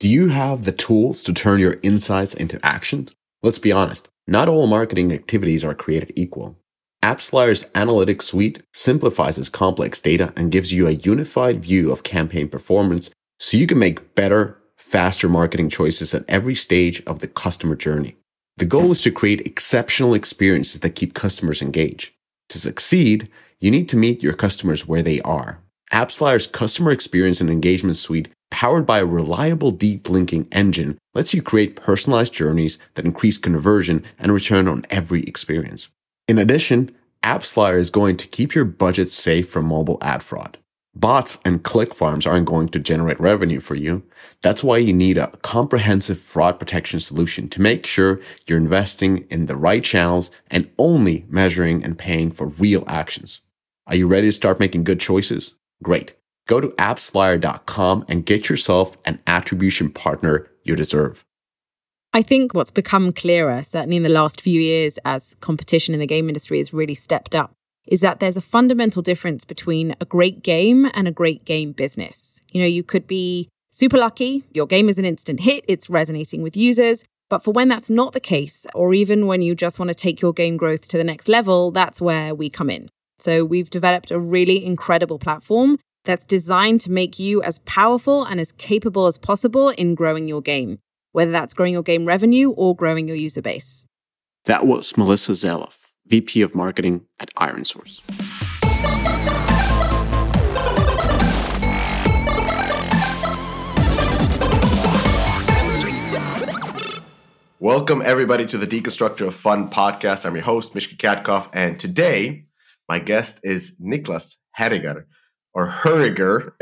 Do you have the tools to turn your insights into action? Let's be honest, not all marketing activities are created equal. AppsFlyer's analytics suite simplifies complex data and gives you a unified view of campaign performance so you can make better, faster marketing choices at every stage of the customer journey. The goal is to create exceptional experiences that keep customers engaged. To succeed, you need to meet your customers where they are. AppsFlyer's customer experience and engagement suite, powered by a reliable deep linking engine, lets you create personalized journeys that increase conversion and return on every experience. In addition, AppsFlyer is going to keep your budget safe from mobile ad fraud. Bots and click farms aren't going to generate revenue for you. That's why you need a comprehensive fraud protection solution to make sure you're investing in the right channels and only measuring and paying for real actions. Are you ready to start making good choices? Great. Go to appsflyer.com and get yourself an attribution partner you deserve. I think what's become clearer, certainly in the last few years, as competition in the game industry has really stepped up, is that there's a fundamental difference between a great game and a great game business. You know, you could be super lucky, your game is an instant hit, it's resonating with users. But for when that's not the case, or even when you just want to take your game growth to the next level, that's where we come in. So we've developed a really incredible platform that's designed to make you as powerful and as capable as possible in growing your game, whether that's growing your game revenue or growing your user base. That was Melissa Zaloff. VP of Marketing at IronSource. Welcome, everybody, to the Deconstructor of Fun podcast. I'm your host, Mishka Katkoff, and today my guest is Niklas Herriger, or Herriger,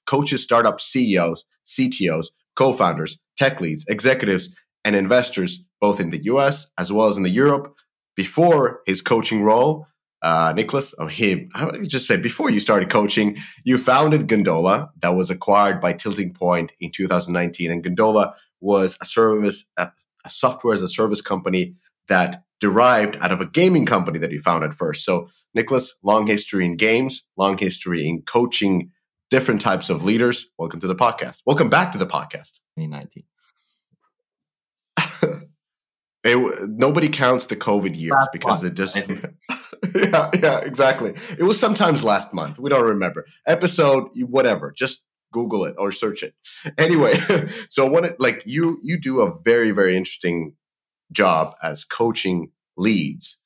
coaches, startup CEOs, CTOs, co founders, tech leads, executives, and investors, both in the US as well as in the Europe, before his coaching role, uh, Nicholas, or him, I would just say before you started coaching, you founded Gondola that was acquired by Tilting Point in 2019. And Gondola was a service, a, a software as a service company that derived out of a gaming company that he founded first. So, Nicholas, long history in games, long history in coaching different types of leaders. Welcome to the podcast. Welcome back to the podcast. 2019. It, nobody counts the COVID years last because month, it just yeah yeah exactly. It was sometimes last month. We don't remember episode whatever. Just Google it or search it. Anyway, so when it like you you do a very very interesting job as coaching leads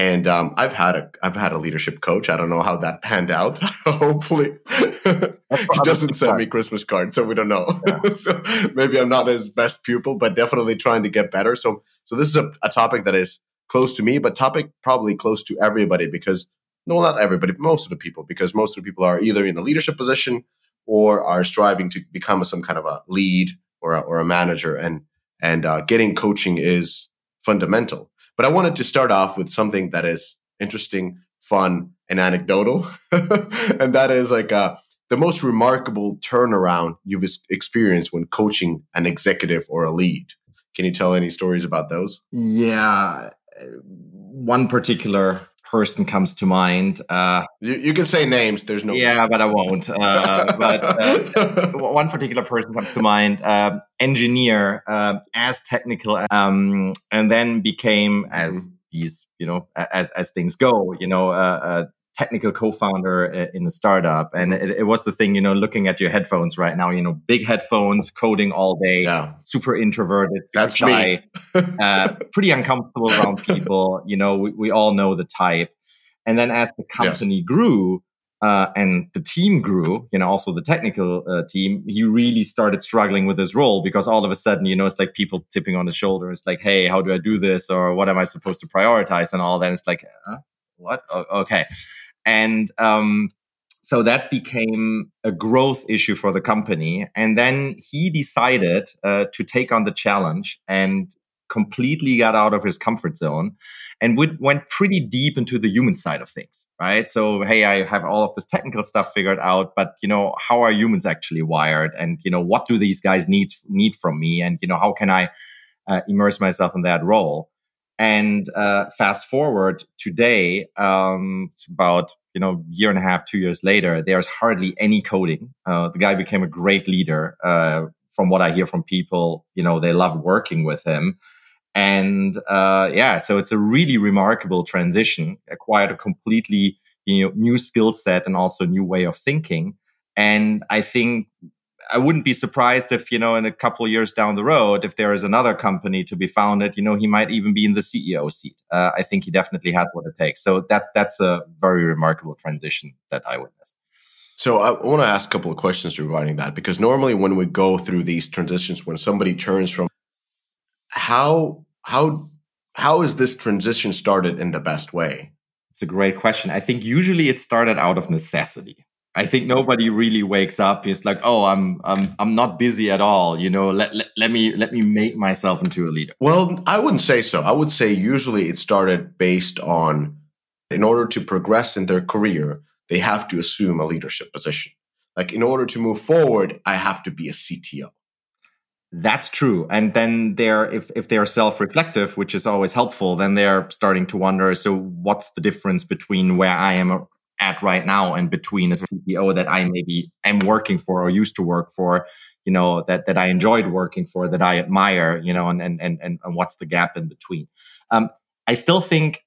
and um, I've had a I've had a leadership coach. I don't know how that panned out. Hopefully, he doesn't send me Christmas cards, so we don't know. Yeah. so maybe I'm not his best pupil, but definitely trying to get better. So so this is a, a topic that is close to me, but topic probably close to everybody because no, not everybody, but most of the people, because most of the people are either in a leadership position or are striving to become some kind of a lead or a, or a manager, and and uh, getting coaching is fundamental. But I wanted to start off with something that is interesting, fun, and anecdotal. and that is like uh, the most remarkable turnaround you've experienced when coaching an executive or a lead. Can you tell any stories about those? Yeah. One particular person comes to mind. Uh, you, you, can say names. There's no. Yeah, but I won't. Uh, but uh, one particular person comes to mind. Uh, engineer, uh, as technical, um, and then became as mm-hmm. these, you know, as as things go, you know, a technical co-founder in a startup and it, it, was the thing you know looking at your headphones right now you know big headphones coding all day yeah. super introverted that's shy uh, pretty uncomfortable around people you know we, we, all know the type and then as the company yes. grew uh, and the team grew, you know, also the technical uh, team, he really started struggling with his role because all of a sudden, you know, it's like people tipping on his shoulder. It's like, hey, how do I do this? Or what am I supposed to prioritize and all that? It's like, huh? what? okay. And um, so that became a growth issue for the company. And then he decided uh, to take on the challenge and completely got out of his comfort zone and went pretty deep into the human side of things, right? So, hey, I have all of this technical stuff figured out, but you know, how are humans actually wired? And you know, what do these guys need need from me? And you know, how can I uh, immerse myself in that role? And uh, fast forward today, um, about you know year and a half, two years later, there's hardly any coding. Uh, the guy became a great leader uh, from what I hear from people, you know, they love working with him. And uh, yeah, so it's a really remarkable transition, acquired a completely you know new skill set and also a new way of thinking. And I think I wouldn't be surprised if, you know, in a couple of years down the road, if there is another company to be founded, you know, he might even be in the CEO seat. Uh, I think he definitely has what it takes. So that that's a very remarkable transition that I witnessed. So I want to ask a couple of questions regarding that because normally when we go through these transitions, when somebody turns from how how how is this transition started in the best way? It's a great question. I think usually it started out of necessity. I think nobody really wakes up. It's like, oh, I'm I'm I'm not busy at all. You know, let, let let me let me make myself into a leader. Well, I wouldn't say so. I would say usually it started based on in order to progress in their career, they have to assume a leadership position. Like in order to move forward, I have to be a CTO. That's true. And then they're if if they're self-reflective, which is always helpful, then they're starting to wonder, so what's the difference between where I am at right now and between a mm-hmm. CTO that I maybe am working for or used to work for, you know, that that I enjoyed working for, that I admire, you know, and and and and, what's the gap in between? Um, I still think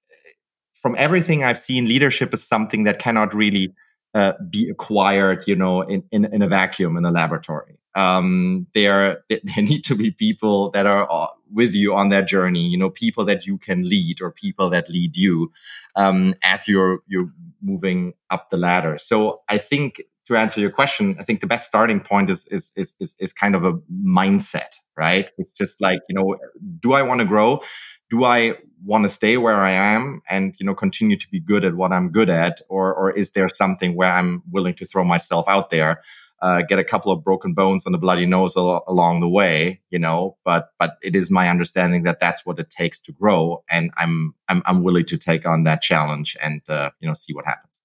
from everything I've seen, leadership is something that cannot really uh, be acquired, you know, in, in, in a vacuum in a laboratory. Um, there, there need to be people that are uh, with you on that journey, you know, people that you can lead or people that lead you, um, as you're, you're moving up the ladder. So I think to answer your question, I think the best starting point is, is, is, is, is kind of a mindset, right? It's just like, you know, do I want to grow? Do I want to stay where I am and, you know, continue to be good at what I'm good at? Or, or is there something where I'm willing to throw myself out there? Uh, get a couple of broken bones and a bloody nose al- along the way, you know. But but it is my understanding that that's what it takes to grow, and I'm I'm, I'm willing to take on that challenge and uh, you know see what happens.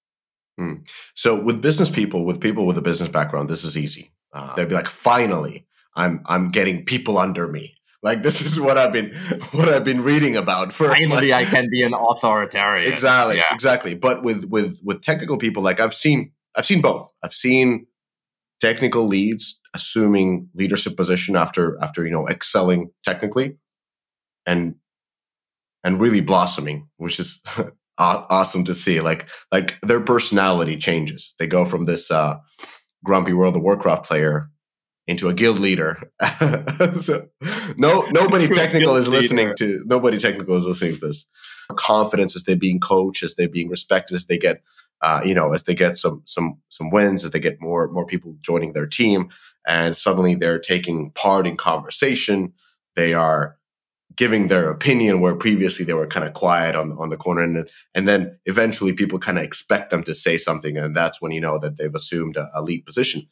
Mm. So with business people, with people with a business background, this is easy. Uh, they'd be like, finally, I'm I'm getting people under me. Like this is what I've been what I've been reading about for finally like, I can be an authoritarian. Exactly, yeah. exactly. But with with with technical people, like I've seen I've seen both. I've seen technical leads assuming leadership position after after you know excelling technically and and really blossoming which is awesome to see. Like like their personality changes. They go from this uh grumpy world of warcraft player into a guild leader. So no nobody technical is listening to nobody technical is listening to this. Confidence as they're being coached as they're being respected as they get uh, you know, as they get some some some wins, as they get more more people joining their team, and suddenly they're taking part in conversation. They are giving their opinion where previously they were kind of quiet on on the corner, and and then eventually people kind of expect them to say something, and that's when you know that they've assumed a, a lead position.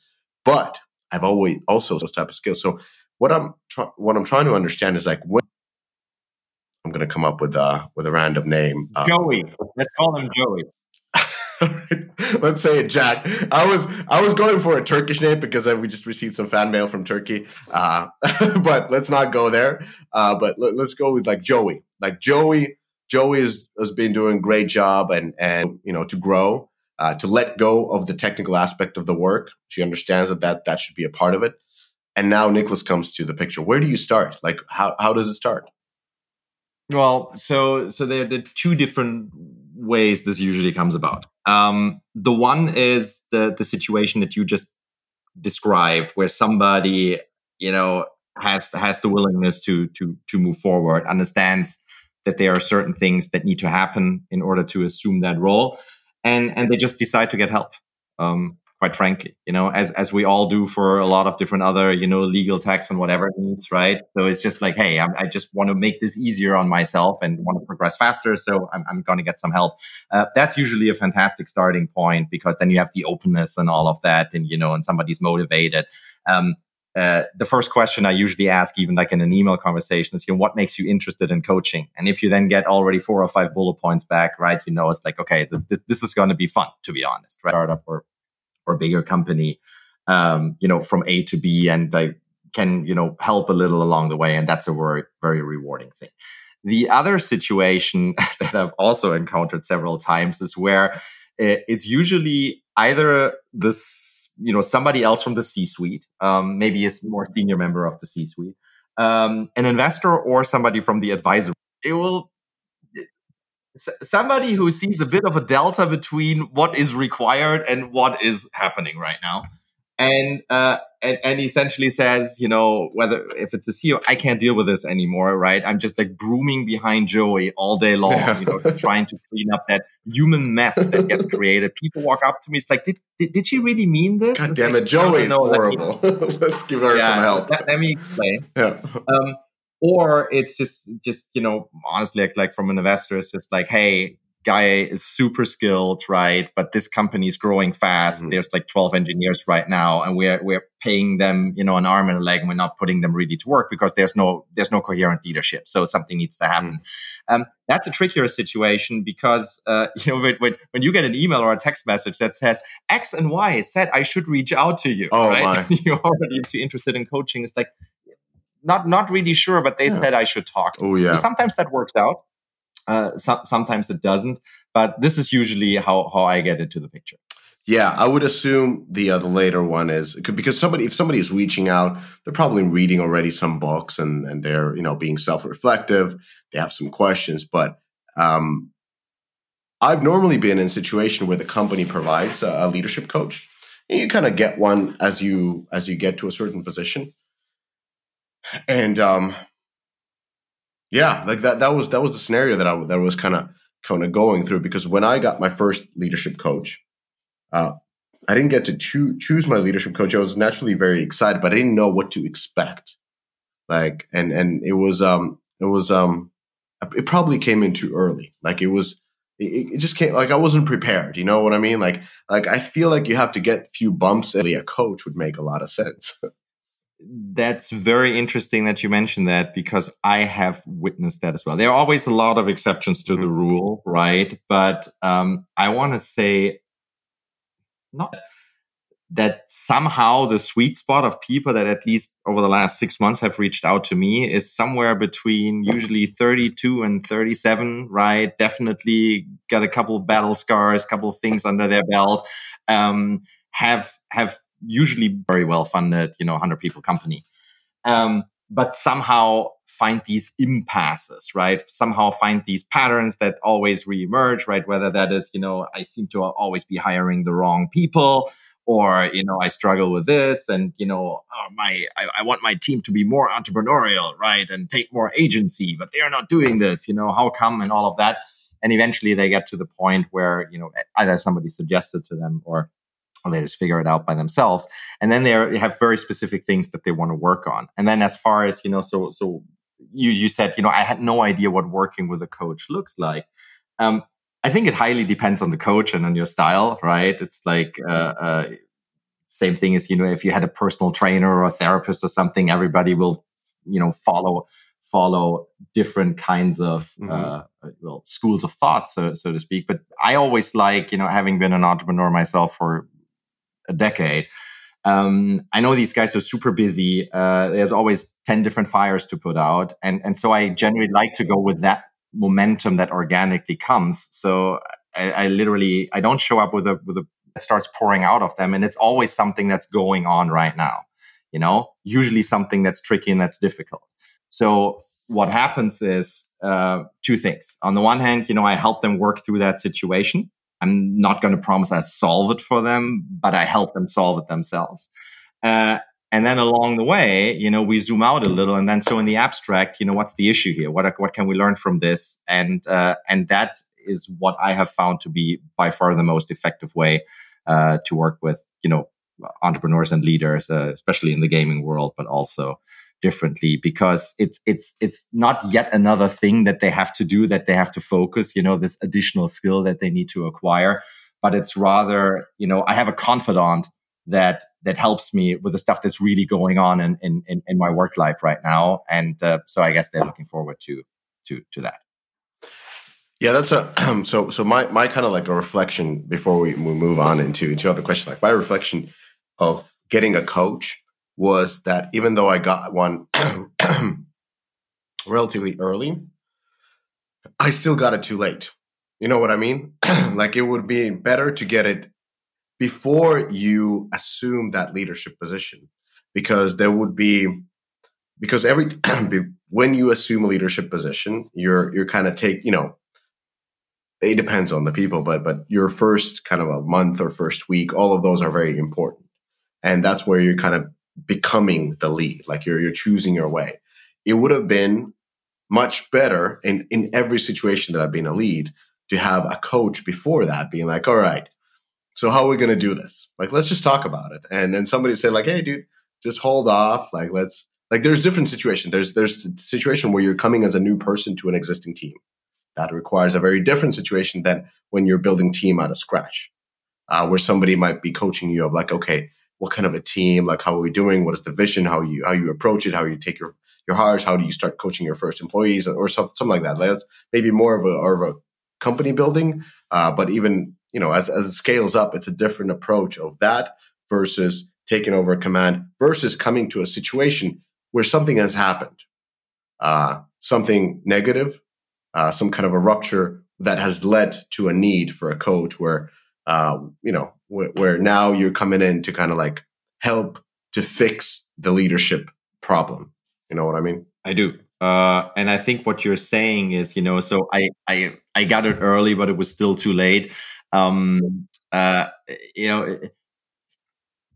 But I've always also those type of skills. So what I'm tr- what I'm trying to understand is like when I'm going to come up with a with a random name. Joey, let's call him Joey. Let's say it, Jack. I was I was going for a Turkish name because we just received some fan mail from Turkey. Uh, but let's not go there. Uh, but let, us go with like Joey. Like Joey, Joey has, has been doing a great job and and you know to grow, uh, to let go of the technical aspect of the work. She understands that that that should be a part of it. And now Nicholas comes to the picture. Where do you start? Like how how does it start? Well, so so there are the two different ways this usually comes about. Um, the one is the the situation that you just described, where somebody you know has has the willingness to to to move forward, understands that there are certain things that need to happen in order to assume that role, and and they just decide to get help. Um, quite frankly, you know, as, as we all do for a lot of different other, you know, legal tax and whatever needs, right? So it's just like, hey, I, I just want to make this easier on myself and want to progress faster. So I'm, I'm going to get some help. Uh, that's usually a fantastic starting point because then you have the openness and all of that and, you know, and somebody's motivated. Um, uh, the first question I usually ask, even like in an email conversation, is, you know, what makes you interested in coaching? And if you then get already four or five bullet points back, right, you know, it's like, okay, this, this is going to be fun, to be honest, right? Startup or or bigger company, um, you know, from A to B, and I can, you know, help a little along the way, and that's a very, very rewarding thing. The other situation that I've also encountered several times is where it's usually either this you know somebody else from the C-suite, um, maybe a more senior member of the C-suite, um, an investor, or somebody from the advisor. It will somebody who sees a bit of a delta between what is required and what is happening right now and uh, and and essentially says, you know, whether if it's a CEO, I can't deal with this anymore, right? I'm just like brooming behind Joey all day long, you know, trying to clean up that human mess that gets created. People walk up to me, it's like, did did, did she really mean this? God damn it, Joey is horrible. Let's give her yeah, some help. Let, let me explain. Yeah. Um, or it's just just you know honestly like, like from an investor it's just like hey guy is super skilled, right? But this company is growing fast. Mm-hmm. There's like 12 engineers right now, and we're we're paying them, you know, an arm and a leg, and we're not putting them really to work because there's no there's no coherent leadership. So something needs to happen. Mm-hmm. Um, that's a trickier situation because uh, you know when, when, when you get an email or a text message that says X and Y said I should reach out to you, oh, right? You're already interested in coaching. It's like not not really sure, but they yeah. said I should talk. Oh yeah. So sometimes that works out. Uh, so, sometimes it doesn't, but this is usually how, how I get into the picture. Yeah, I would assume the uh, the later one is because somebody if somebody is reaching out, they're probably reading already some books and and they're you know being self reflective. They have some questions, but um, I've normally been in a situation where the company provides a, a leadership coach. And you kind of get one as you as you get to a certain position, and um, yeah, like that. That was that was the scenario that I that was kind of kind of going through because when I got my first leadership coach, uh, I didn't get to choo- choose my leadership coach. I was naturally very excited, but I didn't know what to expect. Like, and and it was um it was um it probably came in too early. Like it was it, it just came like I wasn't prepared. You know what I mean? Like like I feel like you have to get a few bumps. And a coach would make a lot of sense. That's very interesting that you mentioned that because I have witnessed that as well. There are always a lot of exceptions to the mm-hmm. rule, right? But um, I want to say not that somehow the sweet spot of people that at least over the last six months have reached out to me is somewhere between usually 32 and 37, right? Definitely got a couple of battle scars, a couple of things under their belt. Um, have have usually very well funded, you know, 100 people company. Um, but somehow find these impasses, right? Somehow find these patterns that always reemerge, right? Whether that is, you know, I seem to always be hiring the wrong people or, you know, I struggle with this and, you know, oh, my, I, I want my team to be more entrepreneurial, right? And take more agency, but they're not doing this, you know, how come and all of that. And eventually they get to the point where, you know, either somebody suggested to them or they just figure it out by themselves. And then they have very specific things that they want to work on. And then as far as you know so so you you said you know i had no idea what working with a coach looks like. Um, i think it highly depends on the coach and on your style right? It's like uh, uh, same thing as you know if you had a personal trainer or a therapist or something everybody will you know follow follow different kinds of mm-hmm. uh, well schools of thought so, so to speak. But i always like you know having been an entrepreneur myself for a decade. Um, I know these guys are super busy. Uh, there's always 10 different fires to put out. And, and so I generally like to go with that momentum that organically comes. So I, I literally, I don't show up with a, with a, starts pouring out of them. And it's always something that's going on right now, you know, usually something that's tricky and that's difficult. So what happens is, uh, two things. On the one hand, you know, I help them work through that situation. I'm not going to promise I solve it for them, but I help them solve it themselves. Uh, and then along the way, you know, we zoom out a little, and then so in the abstract, you know, what's the issue here? What what can we learn from this? And uh, and that is what I have found to be by far the most effective way uh, to work with, you know, entrepreneurs and leaders, uh, especially in the gaming world, but also differently because it's it's it's not yet another thing that they have to do that they have to focus you know this additional skill that they need to acquire. But it's rather you know i have a confidant that that helps me with the stuff that's really going on in in, in my work life right now. And uh, so i guess they're looking forward to to to that. Yeah that's a so so my my kind of like a reflection before we, we move on into into other questions. Like my reflection of getting a coach was that even though I got one relatively early, I still got it too late. You know what I mean? like it would be better to get it before you assume that leadership position, because there would be because every when you assume a leadership position, you're you're kind of take you know it depends on the people, but but your first kind of a month or first week, all of those are very important, and that's where you're kind of becoming the lead, like you're you're choosing your way. It would have been much better in in every situation that I've been a lead to have a coach before that being like, all right, so how are we going to do this? Like, let's just talk about it. And then somebody say like, hey, dude, just hold off. Like, let's like, there's different situations. There's there's a situation where you're coming as a new person to an existing team. That requires a very different situation than when you're building team out of scratch, uh, where somebody might be coaching you of like, okay, what kind of a team? Like, how are we doing? What is the vision? How you how you approach it? How you take your your hires? How do you start coaching your first employees or something, something like that? That's maybe more of a or of a company building, uh, but even you know as as it scales up, it's a different approach of that versus taking over a command versus coming to a situation where something has happened, uh, something negative uh, some kind of a rupture that has led to a need for a coach where uh, you know where, where now you're coming in to kind of like help to fix the leadership problem. You know what i mean? I do. Uh, and i think what you're saying is you know so i i i got it early but it was still too late. Um uh you know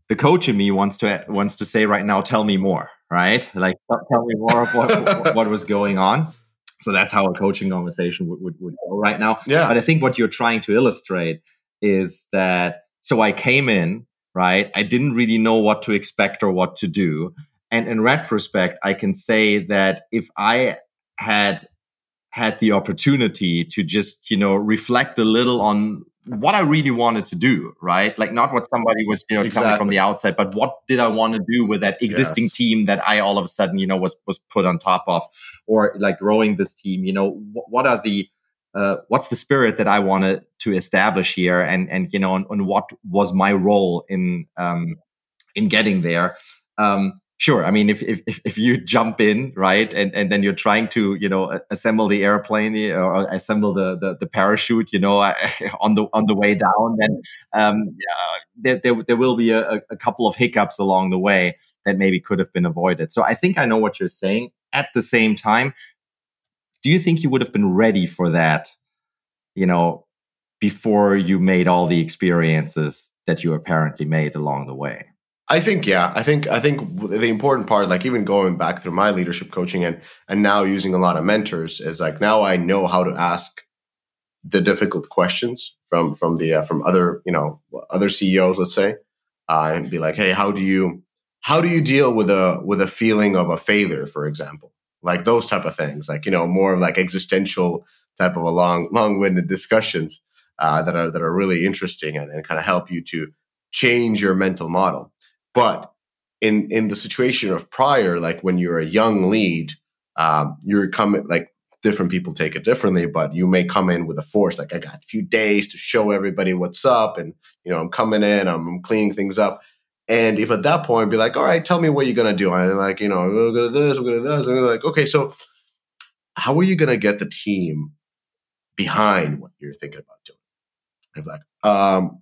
the coach in me wants to wants to say right now tell me more right? Like tell me more of what what was going on. So that's how a coaching conversation would, would, would go right now. Yeah. But I think what you're trying to illustrate is that so I came in, right? I didn't really know what to expect or what to do. And in retrospect, I can say that if I had had the opportunity to just, you know, reflect a little on what I really wanted to do, right? Like not what somebody was, you know, exactly. telling from the outside, but what did I want to do with that existing yes. team that I all of a sudden, you know, was was put on top of, or like growing this team. You know, what are the uh, what's the spirit that I wanted to establish here, and and you know, and, and what was my role in um, in getting there. Um, sure i mean if, if if you jump in right and and then you're trying to you know assemble the airplane eh, or assemble the the, the parachute you know on the on the way down then um, there, there, there will be a, a couple of hiccups along the way that maybe could have been avoided. So i think i know what you're saying. At the same time do you think you would have been ready for that you know before you made all the experiences that you apparently made along the way I think yeah. I think I think the important part, like even going back through my leadership coaching and and now using a lot of mentors, is like now I know how to ask the difficult questions from from the uh, from other you know other CEOs, let's say, uh, and be like, hey, how do you how do you deal with a with a feeling of a failure, for example, like those type of things, like you know more of like existential type of a long long winded discussions uh, that are that are really interesting and, and kind of help you to change your mental model. But in in the situation of prior, like when you're a young lead, um, you're coming like different people take it differently, but you may come in with a force. Like I got a few days to show everybody what's up, and you know I'm coming in, I'm cleaning things up. And if at that point be like, all right, tell me what you're gonna do, and like you know we're gonna do this, we're gonna do this, and they're like, okay, so how are you gonna get the team behind what you're thinking about doing? I'm like, um,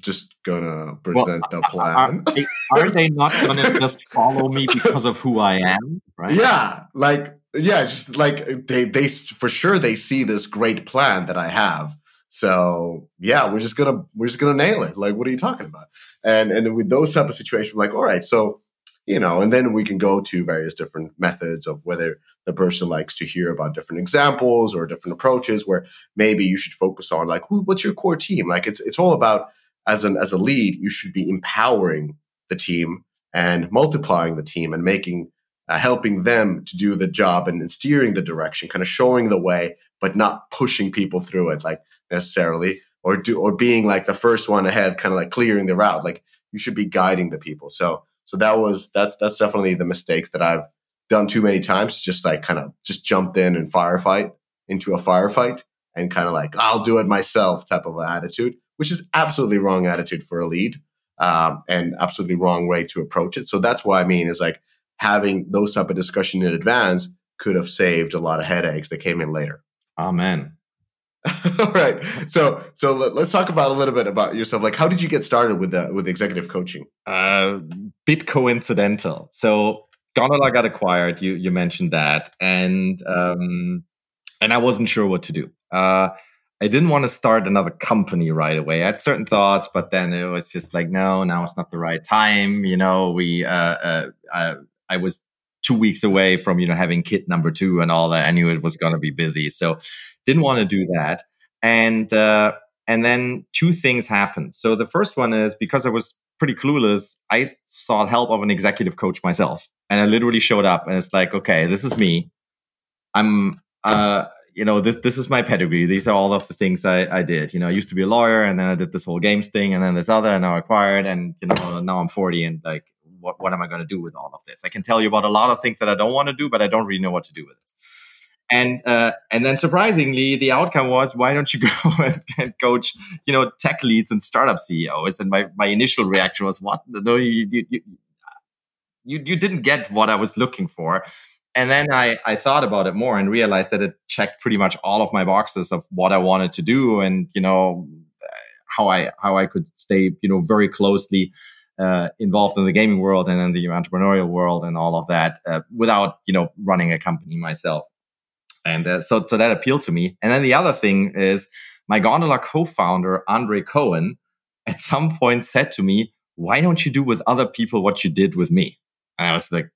just gonna present well, the plan. Are, are they not gonna just follow me because of who I am? Right? Yeah, like yeah, just like they they for sure they see this great plan that I have. So yeah, we're just gonna we're just gonna nail it. Like, what are you talking about? And and with those type of situations, like, all right, so you know, and then we can go to various different methods of whether the person likes to hear about different examples or different approaches where maybe you should focus on like, what's your core team? Like, it's it's all about as an as a lead, you should be empowering the team and multiplying the team and making uh, helping them to do the job and steering the direction, kind of showing the way, but not pushing people through it like necessarily, or do or being like the first one ahead, kind of like clearing the route. Like you should be guiding the people. So so that was that's that's definitely the mistakes that I've done too many times. Just like kind of just jumped in and firefight into a firefight and kind of like I'll do it myself type of attitude which is absolutely wrong attitude for a lead um, and absolutely wrong way to approach it. So that's why I mean is like having those type of discussion in advance could have saved a lot of headaches that came in later. Amen. All right. So so let, us talk about a little bit about yourself. Like, how did you get started with the with executive coaching? Uh, bit coincidental. So Gondola got acquired. You you mentioned that, and um, and I wasn't sure what to do. Uh, I didn't want to start another company right away. I had certain thoughts, but then it was just like, no, now it's not the right time. You know, we, uh, uh, uh I was two weeks away from, you know, having kid number two and all that. I knew it was going to be busy. So didn't want to do that. And, uh, and then two things happened. So the first one is because I was pretty clueless, I sought help of an executive coach myself. And I literally showed up and it's like, okay, this is me. I'm, uh, you know, this this is my pedigree. These are all of the things I, I did. You know, I used to be a lawyer, and then I did this whole games thing, and then this other, and now I acquired, and you know, now I'm 40, and like, what what am I going to do with all of this? I can tell you about a lot of things that I don't want to do, but I don't really know what to do with it. And uh, and then surprisingly, the outcome was, why don't you go and coach, you know, tech leads and startup CEOs? And my my initial reaction was, what? No, you you you, you, you didn't get what I was looking for and then I, I thought about it more and realized that it checked pretty much all of my boxes of what I wanted to do and, you know, how I, how I could stay, you know, very closely, uh, involved in the gaming world and in the entrepreneurial world and all of that, uh, without, you know, running a company myself. And, uh, so, so that appealed to me. And then the other thing is my Gondola co-founder, Andre Cohen, at some point said to me, why don't you do with other people what you did with me? And I was like,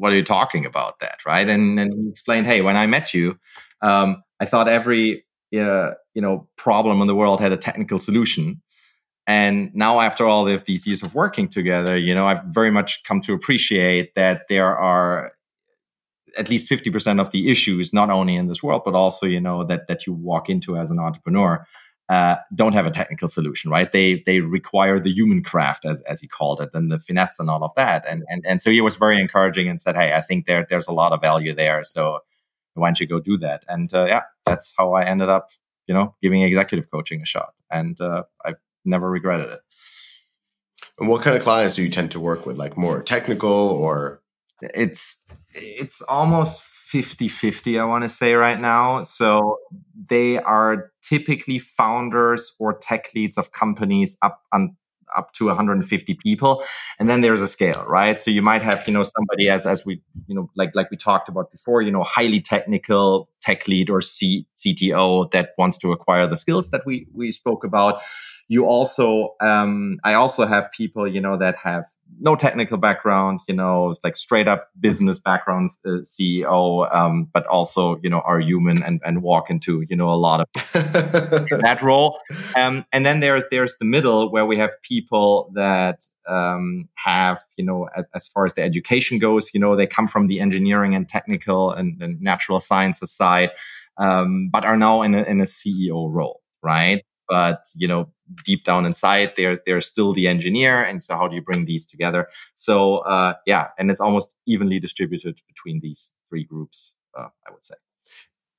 what are you talking about that right and and he explained hey when i met you um, i thought every uh, you know problem in the world had a technical solution and now after all of these years of working together you know i've very much come to appreciate that there are at least 50% of the issues not only in this world but also you know that that you walk into as an entrepreneur uh, don't have a technical solution, right? They they require the human craft, as as he called it, and the finesse and all of that. And and and so he was very encouraging and said, "Hey, I think there there's a lot of value there. So why don't you go do that?" And uh, yeah, that's how I ended up, you know, giving executive coaching a shot, and uh, I've never regretted it. And what kind of clients do you tend to work with? Like more technical or? It's it's almost 50 50, I want to say right now. So they are typically founders or tech leads of companies up on up to 150 people and then there's a scale right so you might have you know somebody as as we you know like like we talked about before you know highly technical tech lead or C, cto that wants to acquire the skills that we we spoke about you also um i also have people you know that have no technical background, you know, like straight up business backgrounds, uh, CEO, um, but also, you know, are human and, and walk into, you know, a lot of that role. Um, and then there's, there's the middle where we have people that, um, have, you know, as, as, far as the education goes, you know, they come from the engineering and technical and, and natural sciences side, um, but are now in a, in a CEO role, right? But, you know, deep down inside they're they're still the engineer and so how do you bring these together? So uh, yeah and it's almost evenly distributed between these three groups uh, i would say.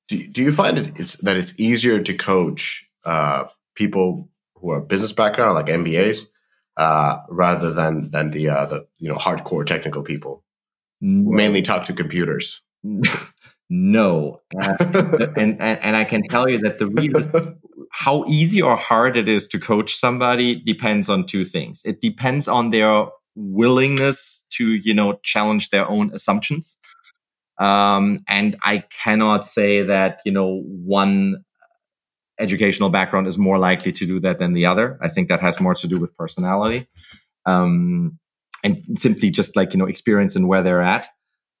Do, do you find it it's that it's easier to coach uh, people who are business background like mbas uh, rather than than the uh, the you know hardcore technical people? No. mainly talk to computers. No. And, and and i can tell you that the reason how easy or hard it is to coach somebody depends on two things. It depends on their willingness to, you know, challenge their own assumptions. Um, and I cannot say that, you know, one educational background is more likely to do that than the other. I think that has more to do with personality. Um, and simply just like, you know, experience and where they're at.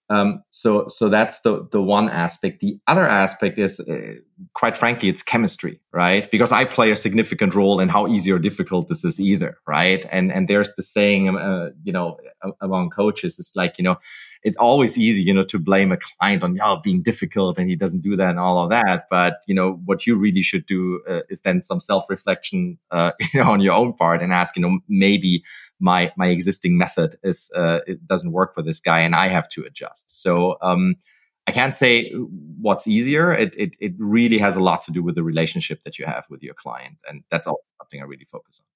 Um, so, so that's the the one aspect. The other aspect is, uh, quite frankly, it's chemistry, right? Because I play a significant role in how easy or difficult this is, either, right? And and there's the saying, uh, you know, among coaches, it's like, you know, it's always easy, you know, to blame a client on yeah being difficult and he doesn't do that and all of that. But you know, what you really should do uh, is then some self reflection, uh, you know, on your own part and ask, you know, maybe my my existing method is uh, it doesn't work for this guy and I have to adjust. So. Um, I can't say what's easier. It, it it really has a lot to do with the relationship that you have with your client, and that's something I really focus on.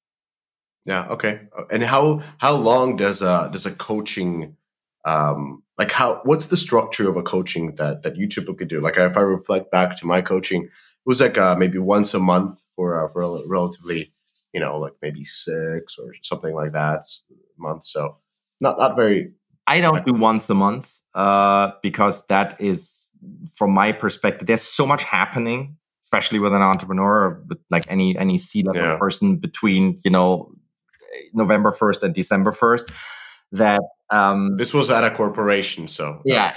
Yeah. Okay. And how how long does a does a coaching um, like how what's the structure of a coaching that that you typically do like if i reflect back to my coaching it was like uh, maybe once a month for uh, for a relatively you know like maybe six or something like that month. So not not very. I don't do once a month uh, because that is from my perspective. There's so much happening, especially with an entrepreneur, with like any any C level yeah. person between you know November first and December first that um, this was at a corporation, so yeah,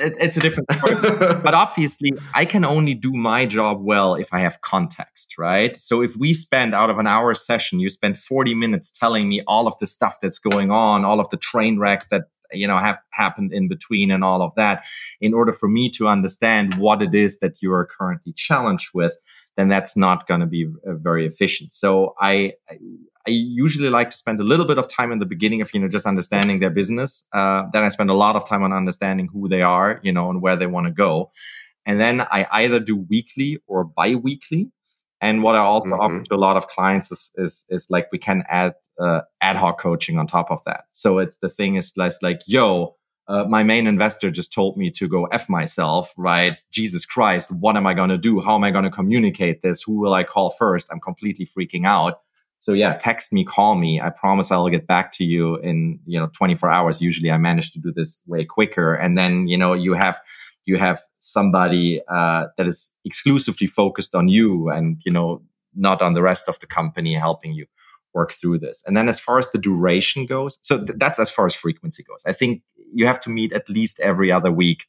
it, it's a different story. but obviously, I can only do my job well if I have context, right? So if we spend out of an hour session, you spend 40 minutes telling me all of the stuff that's going on, all of the train wrecks that you know have happened in between and all of that in order for me to understand what it is that you are currently challenged with then that's not going to be uh, very efficient. So I, I usually like to spend a little bit of time in the beginning of you know just understanding their business uh, then i spend a lot of time on understanding who they are you know and where they want to go. And then i either do weekly or bi-weekly and what I also mm-hmm. offer to a lot of clients is, is, is like we can add uh, ad hoc coaching on top of that. So it's the thing is less like, yo, uh, my main investor just told me to go f myself, right? Jesus Christ, what am I going to do? How am I going to communicate this? Who will I call first? I'm completely freaking out. So yeah, text me, call me. I promise I'll get back to you in, you know, 24 hours. Usually I manage to do this way quicker. And then, you know, you have you have somebody uh, that is exclusively focused on you and you know not on the rest of the company helping you work through this. And then as far as the duration goes so th- that's as far as frequency goes. I think you have to meet at least every other week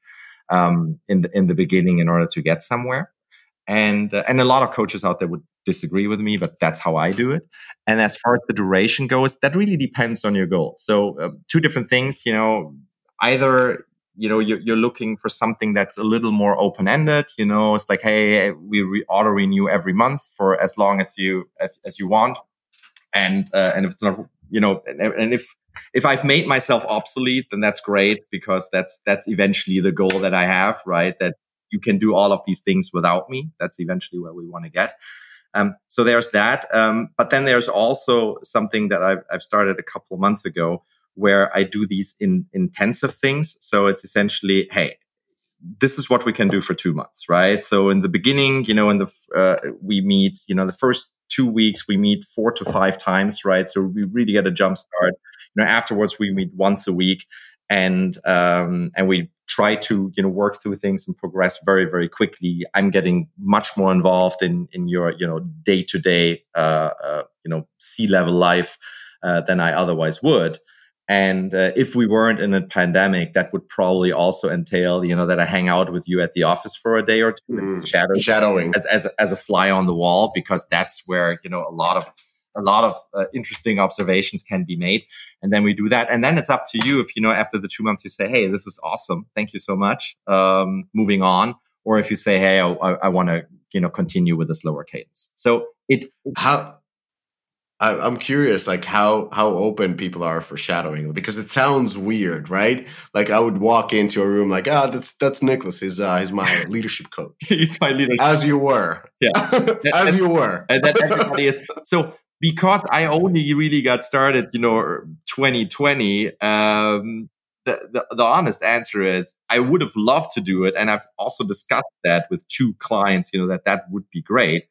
um, in the in the beginning in order to get somewhere. And uh, and a lot of coaches out there would disagree with me but that's how i do it. And as far as the duration goes that really depends on your goal. So uh, two different things you know either you know you're, you're looking for something that's a little more open ended you know it's like hey we re- auto renew every month for as long as you as, as you want and uh, and if it's not you know and, and if if I've made myself obsolete, then that's great because that's that's eventually the goal that I have, right? That you can do all of these things without me. That's eventually where we want to get. Um, so there's that. Um, but then there's also something that I've, I've started a couple of months ago, where I do these in intensive things. So it's essentially, hey, this is what we can do for two months, right? So in the beginning, you know, in the uh, we meet, you know, the first two weeks we meet four to five times, right? So we really get a jump start. You know, afterwards we meet once a week, and um, and we try to you know work through things and progress very very quickly. I'm getting much more involved in in your you know day to day you know C level life uh, than I otherwise would. And uh, if we weren't in a pandemic, that would probably also entail, you know, that I hang out with you at the office for a day or two, mm, shadowing, shadowing. As, as, as, a fly on the wall, because that's where, you know, a lot of, a lot of uh, interesting observations can be made. And then we do that. And then it's up to you if, you know, after the two months you say, Hey, this is awesome. Thank you so much. Um, moving on. Or if you say, Hey, I, I want to, you know, continue with a slower cadence. So it, how, I, am curious, like how how open people are for shadowing because it sounds weird, right? Like I would walk into a room like, ah, oh, that's that's Nicholas. He's uh, he's my leadership coach. he's my leadership. As you were, yeah, as you were. and that everybody is so because I only really got started, you know, 2020. Um, the, the, the honest answer is I would have loved to do it, and I've also discussed that with two clients. You know that that would be great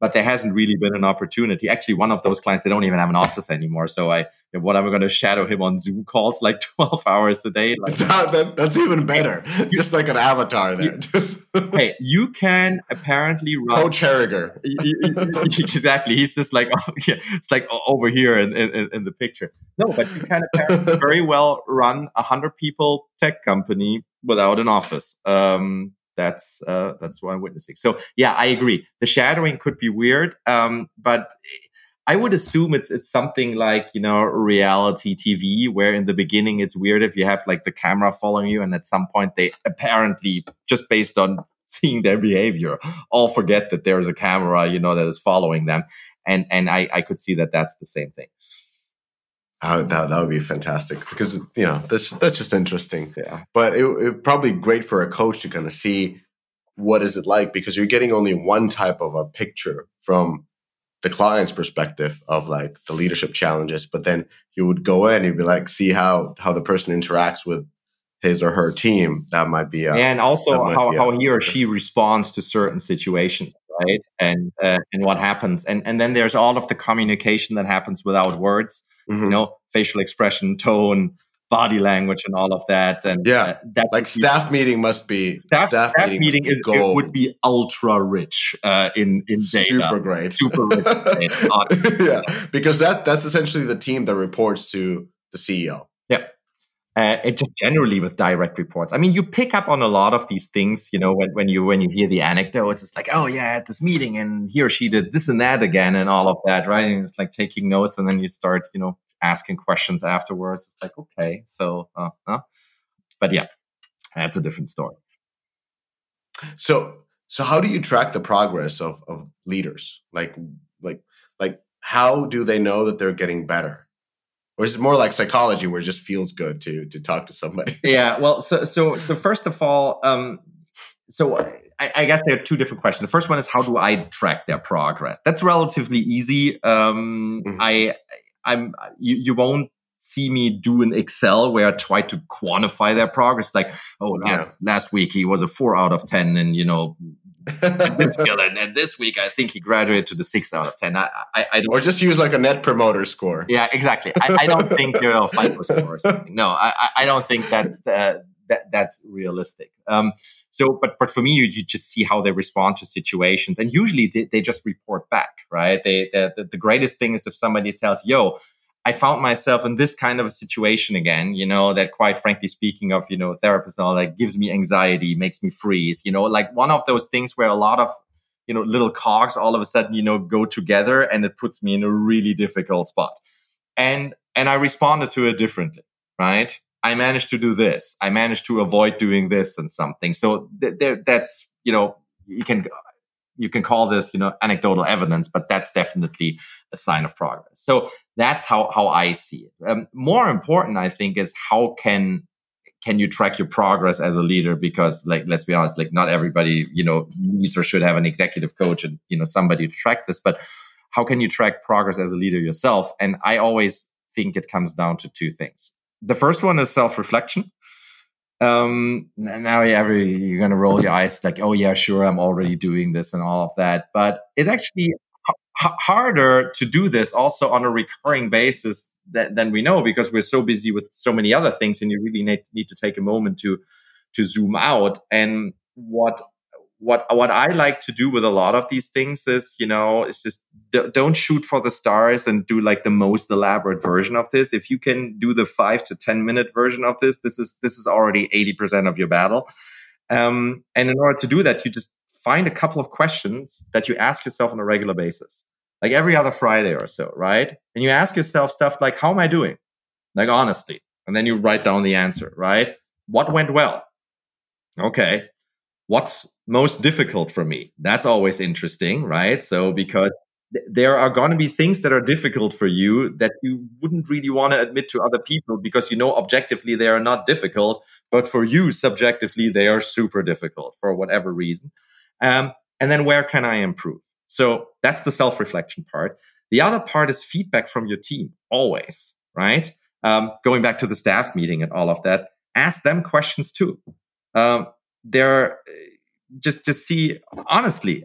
but there hasn't really been an opportunity. Actually, one of those clients, they don't even have an office anymore. So I, what am I going to shadow him on Zoom calls like 12 hours a day? Like, that, that, that's even better. Just like an avatar there. You, hey, you can apparently run. Coach Herriger. exactly. He's just like, oh, yeah, it's like over here in, in, in the picture. No, but you can apparently very well run a hundred people tech company without an office. Um, that's uh, that's what I'm witnessing. So yeah, I agree. The shadowing could be weird, um, but I would assume it's it's something like you know reality TV, where in the beginning it's weird if you have like the camera following you, and at some point they apparently just based on seeing their behavior all forget that there is a camera, you know, that is following them, and and I I could see that that's the same thing. That that would be fantastic because you know that's that's just interesting. Yeah. But it, it probably great for a coach to kind of see what is it like because you're getting only one type of a picture from the client's perspective of like the leadership challenges, but then you would go in and you'd be like, see how how the person interacts with his or her team. That might be, a, and also how, how he or she responds to certain situations right? And uh, and what happens, and and then there's all of the communication that happens without words, mm-hmm. you know, facial expression, tone, body language, and all of that. And yeah, uh, that like staff meeting must be staff, staff, staff meeting, meeting is it would be ultra rich uh, in in data, super great, super rich. yeah, because that that's essentially the team that reports to the CEO. Yeah. Uh, it just generally with direct reports. I mean, you pick up on a lot of these things, you know, when, when you when you hear the anecdotes, it's like, oh yeah, at this meeting, and he or she did this and that again, and all of that, right? And it's like taking notes, and then you start, you know, asking questions afterwards. It's like, okay, so, uh, uh. but yeah, that's a different story. So, so how do you track the progress of of leaders? Like, like, like, how do they know that they're getting better? Or is it more like psychology where it just feels good to to talk to somebody yeah well so so the first of all um so I, I, guess there are two different questions. The first one is how do I track their progress? That's relatively easy. Um, mm-hmm. I, I'm you, you won't see me do an Excel where I try to quantify their progress. Like, oh, last, yeah. last week he was a four out of ten, and you know this and, and this week I think he graduated to the six out of ten. I, I, I or just use like a net promoter score. Yeah, exactly. I, I don't think you know FICO score or something. No, I, I don't think that's uh, that that's realistic. Um, so, but but for me, you, you just see how they respond to situations, and usually they, they just report back, right? They the, the greatest thing is if somebody tells, "Yo." I found myself in this kind of a situation again, you know, that quite frankly speaking of, you know, therapists and all that gives me anxiety, makes me freeze, you know, like one of those things where a lot of, you know, little cogs all of a sudden, you know, go together and it puts me in a really difficult spot. And, and I responded to it differently, right? I managed to do this. I managed to avoid doing this and something. So th- that's, you know, you can you can call this, you know, anecdotal evidence, but that's definitely a sign of progress. So that's how how I see it. Um, more important, I think, is how can can you track your progress as a leader? Because, like, let's be honest, like, not everybody, you know, needs or should have an executive coach and you know somebody to track this. But how can you track progress as a leader yourself? And I always think it comes down to two things. The first one is self reflection um, now you're going to roll your eyes like, oh yeah, sure, I'm already doing this and all of that. But it's actually h- harder to do this also on a recurring basis that, than we know because we're so busy with so many other things and you really need, need to take a moment to, to zoom out. And what what what I like to do with a lot of these things is, you know, it's just d- don't shoot for the stars and do like the most elaborate version of this. If you can do the five to ten minute version of this, this is this is already eighty percent of your battle. Um, and in order to do that, you just find a couple of questions that you ask yourself on a regular basis, like every other Friday or so, right? And you ask yourself stuff like, "How am I doing?" Like honestly, and then you write down the answer, right? What went well? Okay, what's most difficult for me? That's always interesting, right? So because th- there are going to be things that are difficult for you that you wouldn't really want to admit to other people because you know objectively they are not difficult, but for you subjectively they are super difficult for whatever reason. Um, and then where can I improve? So that's the self-reflection part. The other part is feedback from your team, always, right? Um, going back to the staff meeting and all of that, ask them questions too. Um, there just just see honestly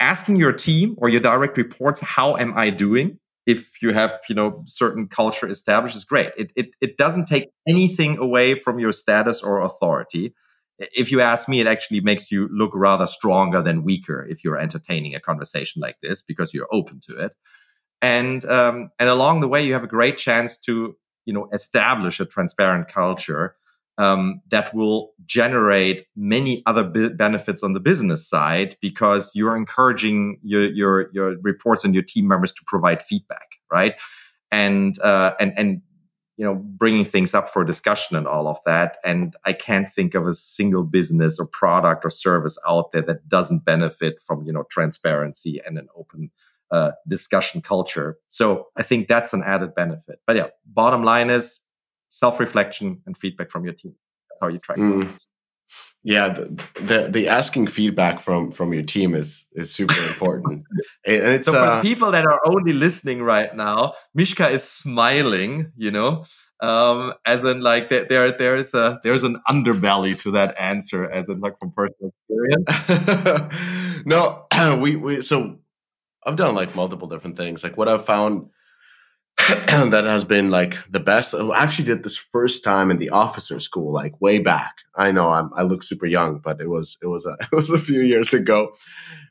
asking your team or your direct reports how am i doing? if you have you know certain culture established is great. It, it, it doesn't take anything away from your status or authority. If you ask me it actually makes you look rather stronger than weaker if you're entertaining a conversation like this because you're open to it. And um, and along the way you have a great chance to you know establish a transparent culture um, that will generate many other benefits on the business side because you're encouraging your, your your reports and your team members to provide feedback, right? And uh, and and you know bringing things up for discussion and all of that. And I can't think of a single business or product or service out there that doesn't benefit from you know transparency and an open uh, discussion culture. So I think that's an added benefit. But yeah, bottom line is self reflection and feedback from your team. That's how you track. Mm. Yeah, the, the, the asking feedback from from your team is is super important. and it's, so for uh, people that are only listening right now, Mishka is smiling. You know, um, as in like there, there there is a there's an underbelly to that answer, as in like from personal experience. no, we we so I've done like multiple different things. Like what I've found that has been like the best. I actually did this first time in the officer school, like way back. I know I'm, I look super young, but it was it was a, it was a few years ago,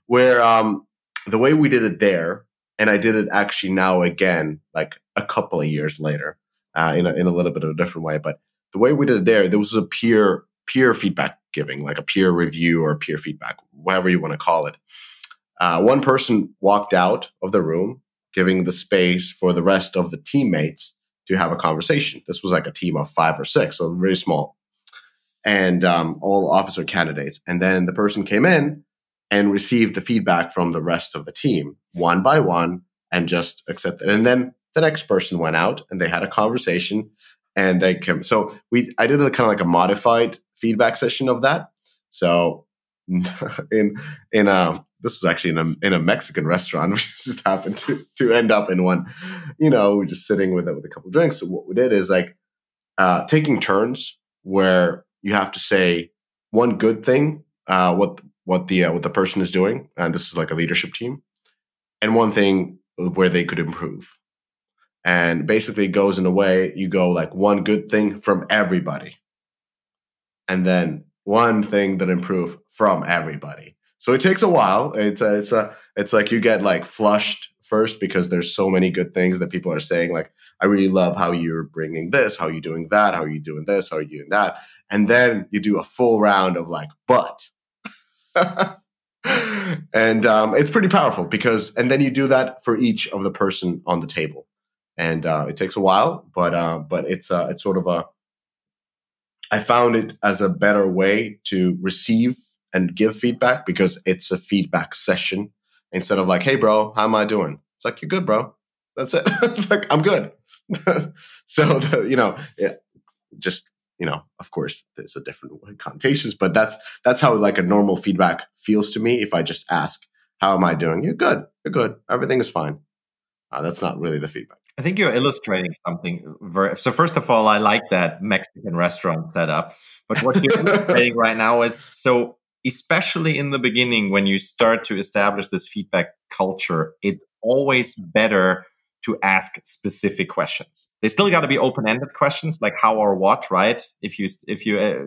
where um the way we did it there, and I did it actually now again, like a couple of years later, uh, in a, in a little bit of a different way. But the way we did it there, there was a peer peer feedback giving, like a peer review or peer feedback, whatever you want to call it. Uh, one person walked out of the room, giving the space for the rest of the teammates to have a conversation. This was like a team of five or six, so very small, and um, all officer candidates. And then the person came in and received the feedback from the rest of the team one by one and just accepted. And then the next person went out and they had a conversation and they came. So we, I did a kind of like a modified feedback session of that. So in in a this was actually in a in a Mexican restaurant. We just happened to to end up in one. You know, we're just sitting with it with a couple drinks. So what we did is like uh, taking turns where you have to say one good thing, uh, what what the uh, what the person is doing, and this is like a leadership team, and one thing where they could improve. And basically, goes in a way you go like one good thing from everybody, and then one thing that improve from everybody. So it takes a while. It's a, it's a, it's like you get like flushed first because there's so many good things that people are saying. Like, I really love how you're bringing this, how are you doing that, how are you doing this, how are you doing that, and then you do a full round of like, but. and um, it's pretty powerful because, and then you do that for each of the person on the table, and uh, it takes a while, but uh, but it's uh, it's sort of a I found it as a better way to receive and give feedback because it's a feedback session instead of like, hey, bro, how am I doing? It's like, you're good, bro. That's it. it's like, I'm good. so, the, you know, yeah, just, you know, of course, there's a different connotations, but that's, that's how like a normal feedback feels to me. If I just ask, how am I doing? You're good. You're good. Everything is fine. Uh, that's not really the feedback. I think you're illustrating something. Very, so first of all, I like that Mexican restaurant setup. But what you're illustrating right now is so, especially in the beginning, when you start to establish this feedback culture, it's always better to ask specific questions. They still got to be open-ended questions, like how or what, right? If you if you uh,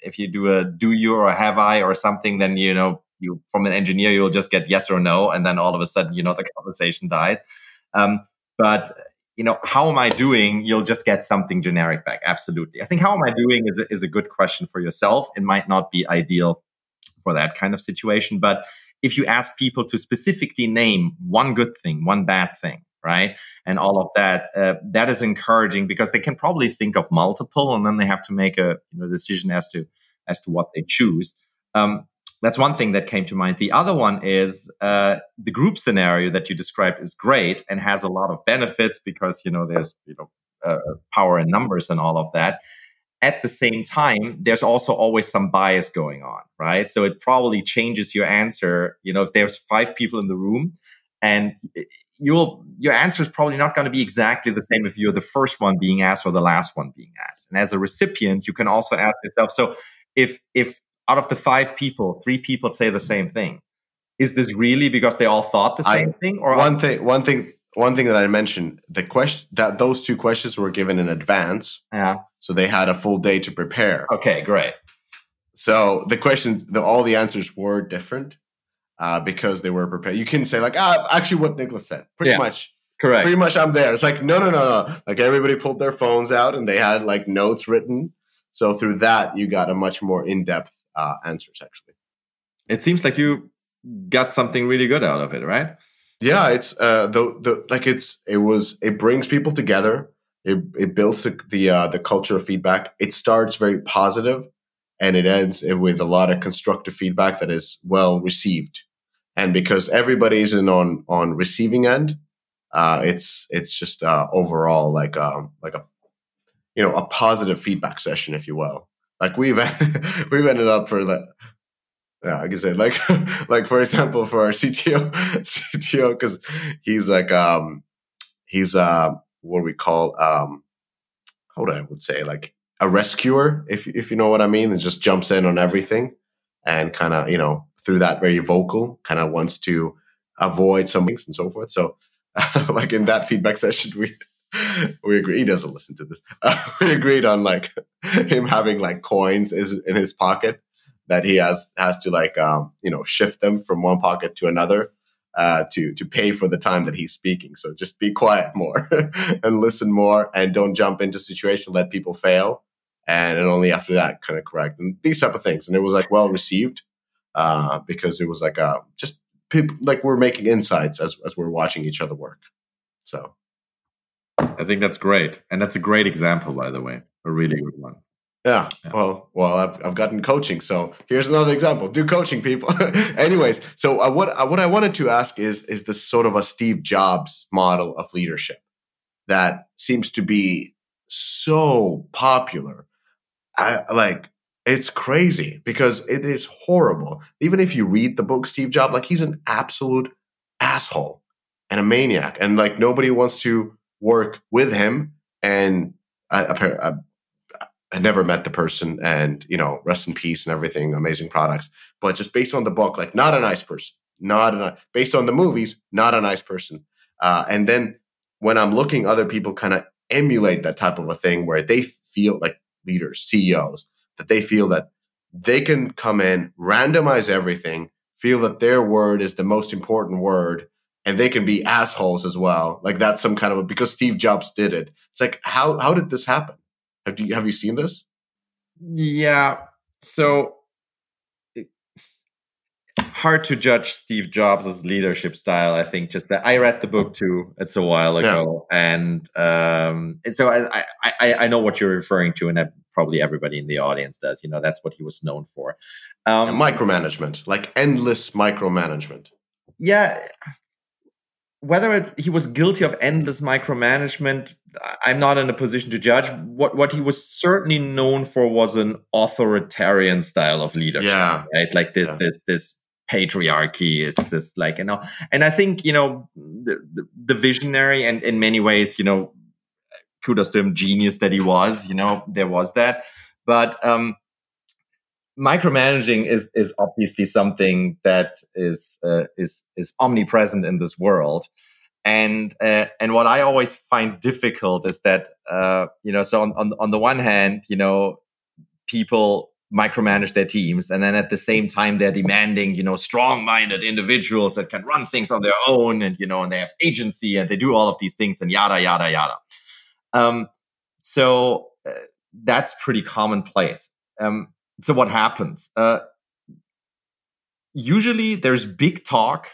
if you do a do you or have I or something, then you know you from an engineer you'll just get yes or no, and then all of a sudden you know the conversation dies. Um, but you know, how am I doing? You'll just get something generic back. Absolutely. I think how am I doing is a, is a good question for yourself. It might not be ideal for that kind of situation, but if you ask people to specifically name one good thing, one bad thing, right, and all of that, uh, that is encouraging because they can probably think of multiple, and then they have to make a you know, decision as to as to what they choose. Um, that's one thing that came to mind. The other one is uh, the group scenario that you described is great and has a lot of benefits because you know there's you know uh, power in numbers and all of that. At the same time, there's also always some bias going on, right? So it probably changes your answer. You know, if there's five people in the room, and eh, you'll your answer is probably not going to be exactly the same if you're the first one being asked or the last one being asked. And as a recipient, you can also ask yourself, so if if out of the five people, three people say the same thing. Is this really because they all thought the same I, thing? Or one thing, one thing, one thing that I mentioned, the question that those two questions were given in advance. Yeah. So they had a full day to prepare. Okay, great. So the question, the, all the answers were different uh, because they were prepared. You can say like, ah, actually, what Nicholas said, pretty yeah. much. Correct. Pretty much, I'm there. It's like no, no, no, no. Like everybody pulled their phones out and they had like notes written. So through that, you got a much more in depth uh, answers actually. It seems like you got something really good out of it, right? Yeah, it's uh, the the like it's it was it brings people together. It it builds the the, uh, the culture of feedback. It starts very positive, and it ends with a lot of constructive feedback that is well received. And because everybody's in on on receiving end, uh, it's it's just uh, overall like um like a you know a positive feedback session, if you will. Like we've we've ended up for that. Yeah, like I said, like like for example, for our CTO, CTO, because he's like um he's uh what we call um how would I would say like a rescuer if if you know what I mean, and just jumps in on everything and kind of you know through that very vocal, kind of wants to avoid some things and so forth. So, like in that feedback session, we we agree. He doesn't listen to this. Uh, we agreed on like him having like coins is in his pocket that he has has to like um, you know shift them from one pocket to another uh, to to pay for the time that he's speaking. So just be quiet more and listen more, and don't jump into situation. Let people fail, and, and only after that kind of correct and these type of things. And it was like well received uh, because it was like uh, just people like we're making insights as as we're watching each other work. So I think that's great, and that's a great example, by the way, a really good one. Yeah. Well, well, I've, I've gotten coaching, so here's another example. Do coaching, people. Anyways, so uh, what uh, what I wanted to ask is is this sort of a Steve Jobs model of leadership that seems to be so popular. I like it's crazy because it is horrible. Even if you read the book Steve Jobs, like he's an absolute asshole and a maniac, and like nobody wants to work with him. And I, I, I never met the person and, you know, rest in peace and everything, amazing products. But just based on the book, like not a nice person, not a, based on the movies, not a nice person. Uh, and then when I'm looking, other people kind of emulate that type of a thing where they feel like leaders, CEOs, that they feel that they can come in, randomize everything, feel that their word is the most important word, and they can be assholes as well. Like that's some kind of a, because Steve Jobs did it. It's like how how did this happen? Have you have you seen this? Yeah. So hard to judge Steve Jobs' leadership style. I think just that I read the book too. It's a while ago, yeah. and um, and so I, I I know what you're referring to, and probably everybody in the audience does. You know, that's what he was known for. Um, micromanagement, like endless micromanagement. Yeah, whether it, he was guilty of endless micromanagement, I'm not in a position to judge. What what he was certainly known for was an authoritarian style of leadership. Yeah, right. Like this yeah. this this patriarchy is just like you know. And I think you know the, the, the visionary and in many ways you know kudos to him genius that he was. You know there was that, but um, micromanaging is is obviously something that is uh, is is omnipresent in this world. And uh, and what i always find difficult is that uh, you know so on, on on the one hand you know people micromanage their teams and then at the same time they're demanding you know strong-minded individuals that can run things on their own and you know and they have agency and they do all of these things and yada yada yada. Um, so uh, that's pretty commonplace. Um, so what happens? Uh, usually there's big talk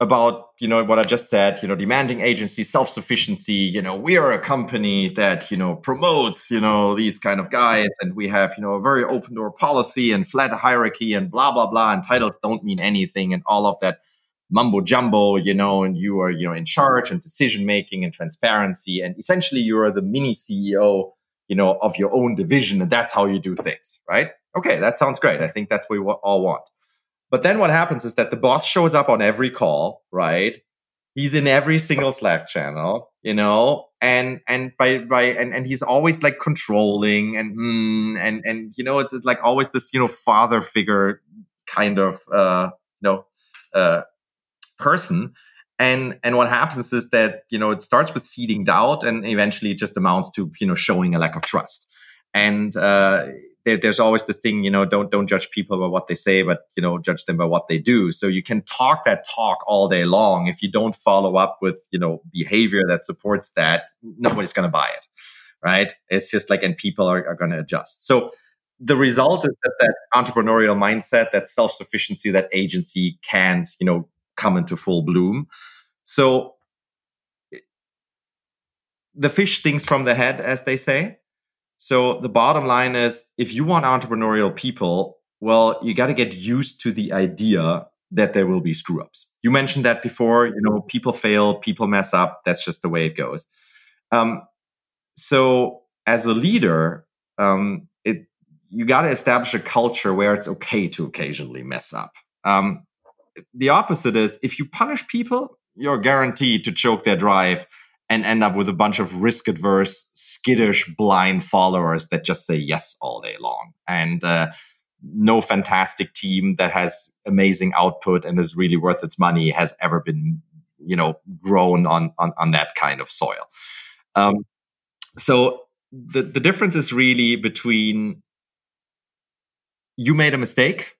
about you know what i just said you know demanding agency self-sufficiency you know we are a company that you know promotes you know these kind of guys and we have you know a very open door policy and flat hierarchy and blah blah blah and titles don't mean anything and all of that mumbo jumbo you know and you are you know in charge and decision making and transparency and essentially you are the mini ceo you know of your own division and that's how you do things right Okay, that sounds great. I think that's what we all want. But then what happens is that the boss shows up on every call, right? He's in every single Slack channel, you know, and and by by and, and he's always like controlling and mm, and and you know it's, it's like always this you know father figure kind of uh you know uh person and and what happens is that you know it starts with seeding doubt and eventually it just amounts to you know showing a lack of trust and uh there, there's always this thing, you know, don't don't judge people by what they say, but you know, judge them by what they do. So you can talk that talk all day long. If you don't follow up with, you know, behavior that supports that, nobody's going to buy it, right? It's just like, and people are, are going to adjust. So the result is that that entrepreneurial mindset, that self sufficiency, that agency can't, you know, come into full bloom. So the fish stings from the head, as they say. So the bottom line is if you want entrepreneurial people, well, you got to get used to the idea that there will be screw ups. You mentioned that before, you know, people fail, people mess up. That's just the way it goes. Um, so as a leader, um, it, you got to establish a culture where it's okay to occasionally mess up. Um, the opposite is if you punish people, you're guaranteed to choke their drive and end up with a bunch of risk adverse, skittish, blind followers that just say yes all day long. And uh, no fantastic team that has amazing output and is really worth its money has ever been, you know, grown on on, on that kind of soil. Um, so the the difference is really between you made a mistake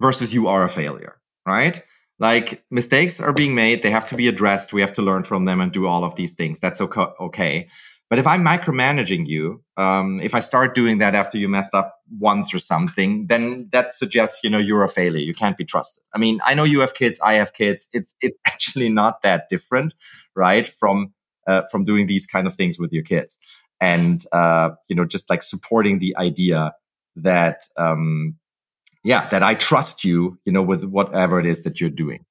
versus you are a failure, right? Like mistakes are being made, they have to be addressed. We have to learn from them and do all of these things. That's okay. But if I'm micromanaging you, um, if I start doing that after you messed up once or something, then that suggests you know you're a failure. You can't be trusted. I mean, I know you have kids, I have kids. It's it's actually not that different, right? From uh, from doing these kind of things with your kids, and uh, you know, just like supporting the idea that um, yeah, that I trust you, you know, with whatever it is that you're doing.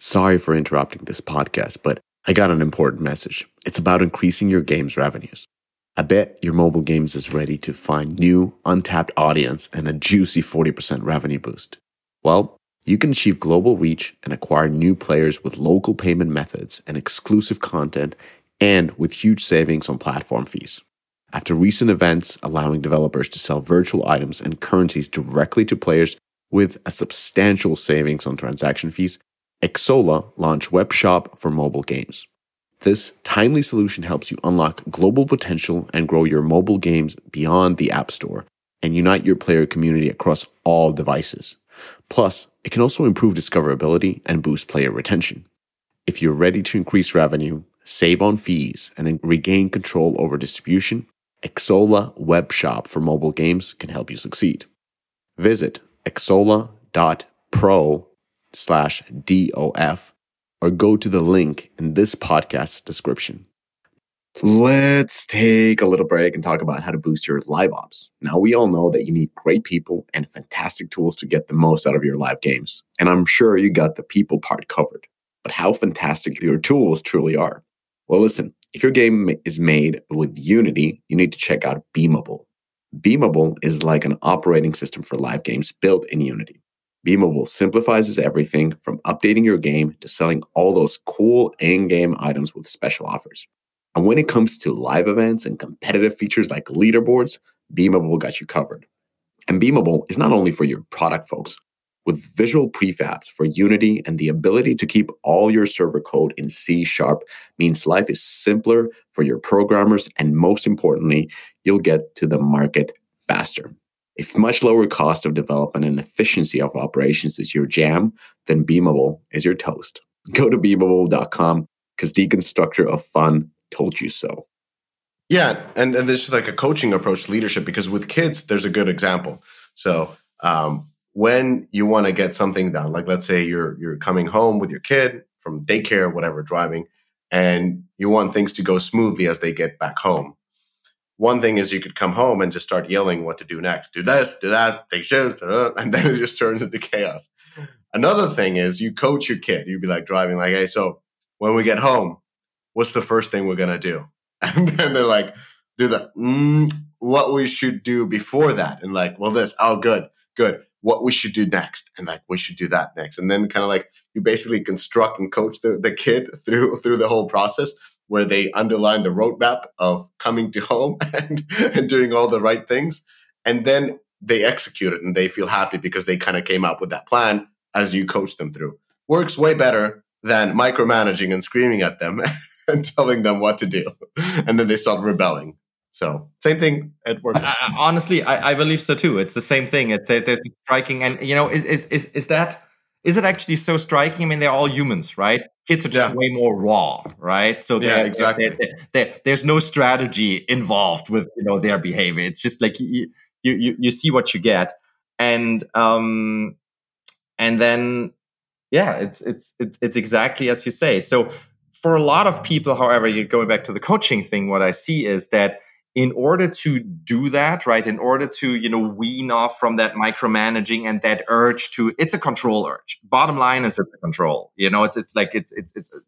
Sorry for interrupting this podcast, but I got an important message. It's about increasing your game's revenues. I bet your mobile games is ready to find new, untapped audience and a juicy 40% revenue boost. Well, you can achieve global reach and acquire new players with local payment methods and exclusive content and with huge savings on platform fees. After recent events allowing developers to sell virtual items and currencies directly to players with a substantial savings on transaction fees, Xsolla launched Web Shop for mobile games. This timely solution helps you unlock global potential and grow your mobile games beyond the App Store and unite your player community across all devices. Plus, it can also improve discoverability and boost player retention. If you're ready to increase revenue, save on fees, and regain control over distribution, Xsolla web shop for mobile games can help you succeed. Visit xsolla.pro slash DOF or go to the link in this podcast description. Let's take a little break and talk about how to boost your live ops. Now, we all know that you need great people and fantastic tools to get the most out of your live games. And I'm sure you got the people part covered. But how fantastic your tools truly are. Well, listen, if your game is made with Unity, you need to check out Beamable. Beamable is like an operating system for live games built in Unity. Beamable simplifies everything from updating your game to selling all those cool in game items with special offers. And when it comes to live events and competitive features like leaderboards, Beamable got you covered. And Beamable is not only for your product folks, with visual prefabs for Unity and the ability to keep all your server code in C sharp means life is simpler for your programmers. And most importantly, you'll get to the market faster. If much lower cost of development and efficiency of operations is your jam, then Beamable is your toast. Go to beamable.com because Deconstructor of Fun told you so. Yeah, and, and there's like a coaching approach to leadership because with kids, there's a good example. So um, when you want to get something done, like let's say you're you're coming home with your kid from daycare, whatever, driving, and you want things to go smoothly as they get back home. One thing is you could come home and just start yelling what to do next. Do this, do that, take shifts, and then it just turns into chaos. Another thing is you coach your kid. You'd be like driving, like, hey, so when we get home, what's the first thing we're gonna do? And then they're like, do the mm, what we should do before that, and like, well, this, oh, good, good what we should do next and like we should do that next. And then kind of like you basically construct and coach the, the kid through through the whole process where they underline the roadmap of coming to home and, and doing all the right things and then they execute it and they feel happy because they kind of came up with that plan as you coach them through. Works way better than micromanaging and screaming at them and telling them what to do and then they start rebelling so same thing at work. I, honestly, I, I, believe so too. It's the same thing. It's there's striking, and you know, is is is is that is it actually so striking? I mean, they're all humans, right? Kids are just yeah. way more raw, right? So yeah, exactly. They're, they're, there's no strategy involved with you know their behavior. It's just like you you you see what you get, and um, and then yeah, it's it's it's it's exactly as you say. So for a lot of people, however, you're going back to the coaching thing. What I see is that in order to do that, right, in order to, you know, wean off from that micromanaging and that urge to, it's a control urge. Bottom line is it's a control. You know, it's, it's like, it's, it's, it's,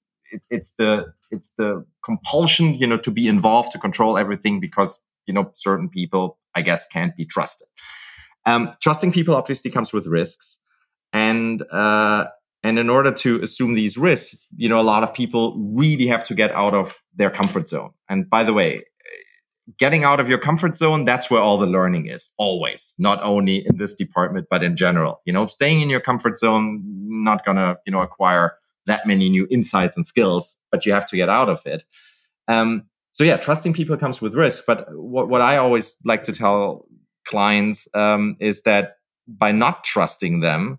it's the, it's the compulsion, you know, to be involved, to control everything because, you know, certain people, I guess, can't be trusted. Um, trusting people obviously comes with risks. And, uh, and in order to assume these risks, you know, a lot of people really have to get out of their comfort zone. And by the way, getting out of your comfort zone, that's where all the learning is always, not only in this department, but in general, you know, staying in your comfort zone, not gonna, you know, acquire that many new insights and skills, but you have to get out of it. Um, so yeah, trusting people comes with risk. But what, what I always like to tell clients um, is that by not trusting them,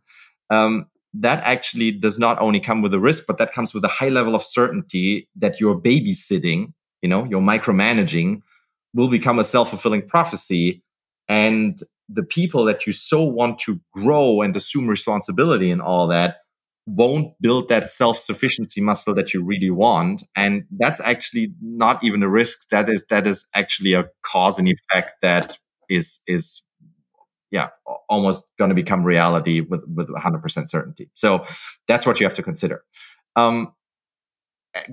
um, that actually does not only come with a risk, but that comes with a high level of certainty that you're babysitting, you know, you're micromanaging will become a self-fulfilling prophecy. And the people that you so want to grow and assume responsibility and all that won't build that self-sufficiency muscle that you really want. And that's actually not even a risk. That is, that is actually a cause and effect that is, is yeah, almost going to become reality with, with 100% certainty. So that's what you have to consider. Um,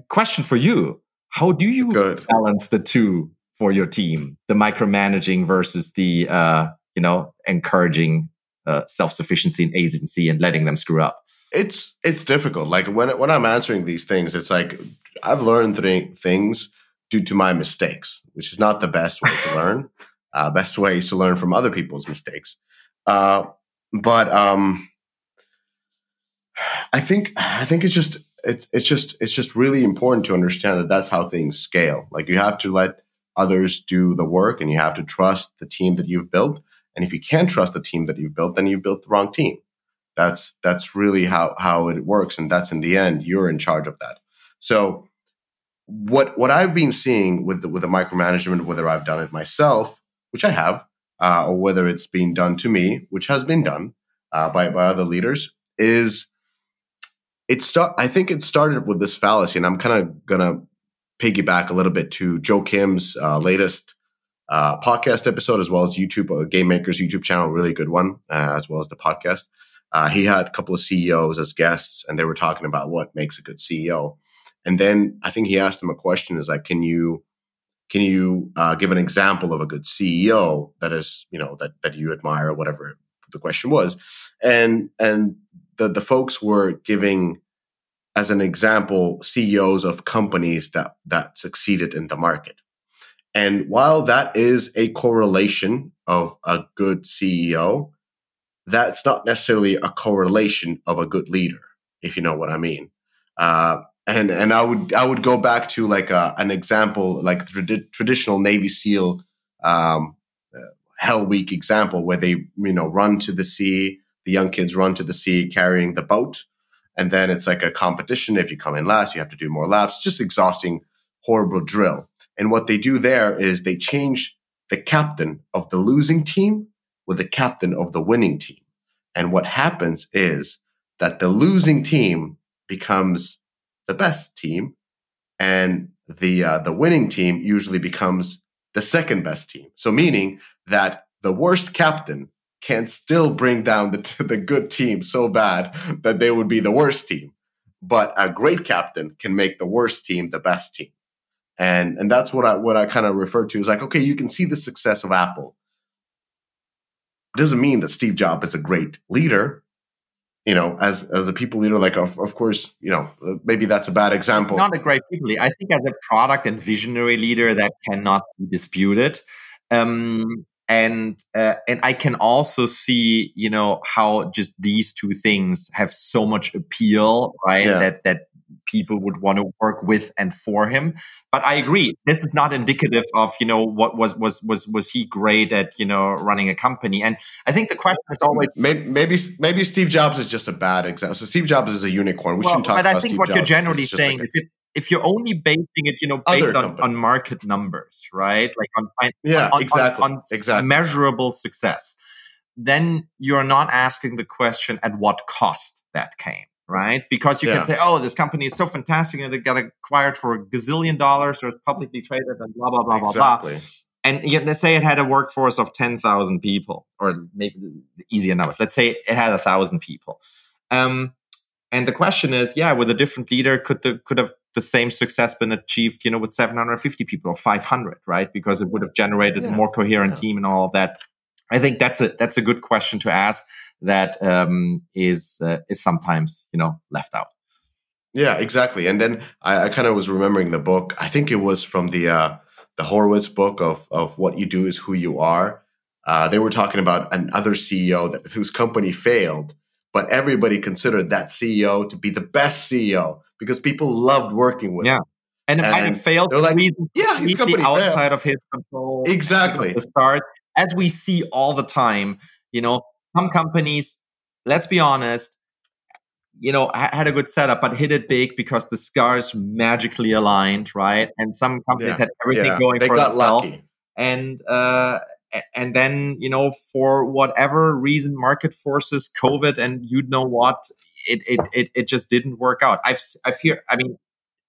question for you. How do you Good. balance the two for your team, the micromanaging versus the, uh, you know, encouraging uh, self-sufficiency and agency and letting them screw up? It's, it's difficult. Like when, when I'm answering these things, it's like, I've learned th- things due to my mistakes, which is not the best way to learn. Uh, best way is to learn from other people's mistakes. Uh, but um, I think I think it's just it's it's just it's just really important to understand that that's how things scale. Like you have to let others do the work, and you have to trust the team that you've built. And if you can't trust the team that you've built, then you've built the wrong team. That's that's really how how it works, and that's in the end you're in charge of that. So what what I've been seeing with the, with the micromanagement, whether I've done it myself which I have, uh, or whether it's been done to me, which has been done uh, by by other leaders, is it start. I think it started with this fallacy, and I'm kind of gonna piggyback a little bit to Joakim's uh, latest uh, podcast episode, as well as YouTube uh, Game Makers YouTube channel, really good one, uh, as well as the podcast. he had a couple of CEOs as guests, and they were talking about what makes a good CEO. And then I think he asked them a question: "Is like, can you can you uh, give an example of a good CEO that is, you know, that that you admire, or whatever the question was, and and the the folks were giving as an example CEOs of companies that that succeeded in the market. And while that is a correlation of a good CEO, that's not necessarily a correlation of a good leader, if you know what I mean. Uh, and and I would I would go back to like a, uh, an example like the traditional Navy SEAL um, uh, Hell Week example where they you know run to the sea, the young kids run to the sea carrying the boat, and then it's like a competition. If you come in last, you have to do more laps. Just exhausting, horrible drill. And what they do there is they change the captain of the losing team with the captain of the winning team. And what happens is that the losing team becomes the best team, and the uh, the winning team usually becomes the second best team. So meaning that the worst captain can still bring down the the good team so bad that they would be the worst team, but a great captain can make the worst team the best team. And and that's what I what I kind of refer to is like okay, you can see the success of Apple. It doesn't mean that Steve Jobs is a great leader you know, as as a people leader, like of, of course, you know, maybe that's a bad example. Not a great people leader. I think as a product and visionary leader, that cannot be disputed. Um, and uh, and I can also see, you know, how just these two things have so much appeal, right? Yeah. That that people would want to work with and for him. But I agree, this is not indicative of you know what was was was was he great at you know running a company. And I think the question is always maybe maybe, maybe Steve Jobs is just a bad example. So Steve Jobs is a unicorn. We well, shouldn't talk but about I think Steve what Jobs. you're generally saying like is if if you're only basing it, you know, based on, on market numbers, right? Like on yeah, on, exactly, on, on exactly, measurable success, then you're not asking the question at what cost that came right? Because you yeah. can say, oh, this company is so fantastic and it got acquired for a gazillion dollars or it's publicly traded and blah, blah, blah, exactly. blah, blah. And yet, let's say it had a workforce of 10,000 people, or maybe easier numbers. Let's say it had a thousand people. Um, and the question is, yeah, with a different leader, could the could have the same success been achieved, you know, with 750 people or 500, right? Because it would have generated yeah. a more coherent yeah. team and all of that. I think that's a that's a good question to ask that um, is uh, is sometimes you know left out. Yeah, exactly. And then I, I kind of was remembering the book. I think it was from the uh, the Horowitz book of of what you do is who you are. Uh, they were talking about another CEO that whose company failed, but everybody considered that CEO to be the best CEO because people loved working with yeah. him. And it might have failed they're like, yeah, his company outside failed. of his control. Exactly. The start, as we see all the time, you know, some companies, let's be honest, you know, had a good setup, but hit it big because the scars magically aligned, right? And some companies yeah. had everything yeah. going they for got themselves. Lucky. And uh, and then you know, for whatever reason, market forces, COVID, and you know what, it it it, it just didn't work out. I've I've hear, I mean,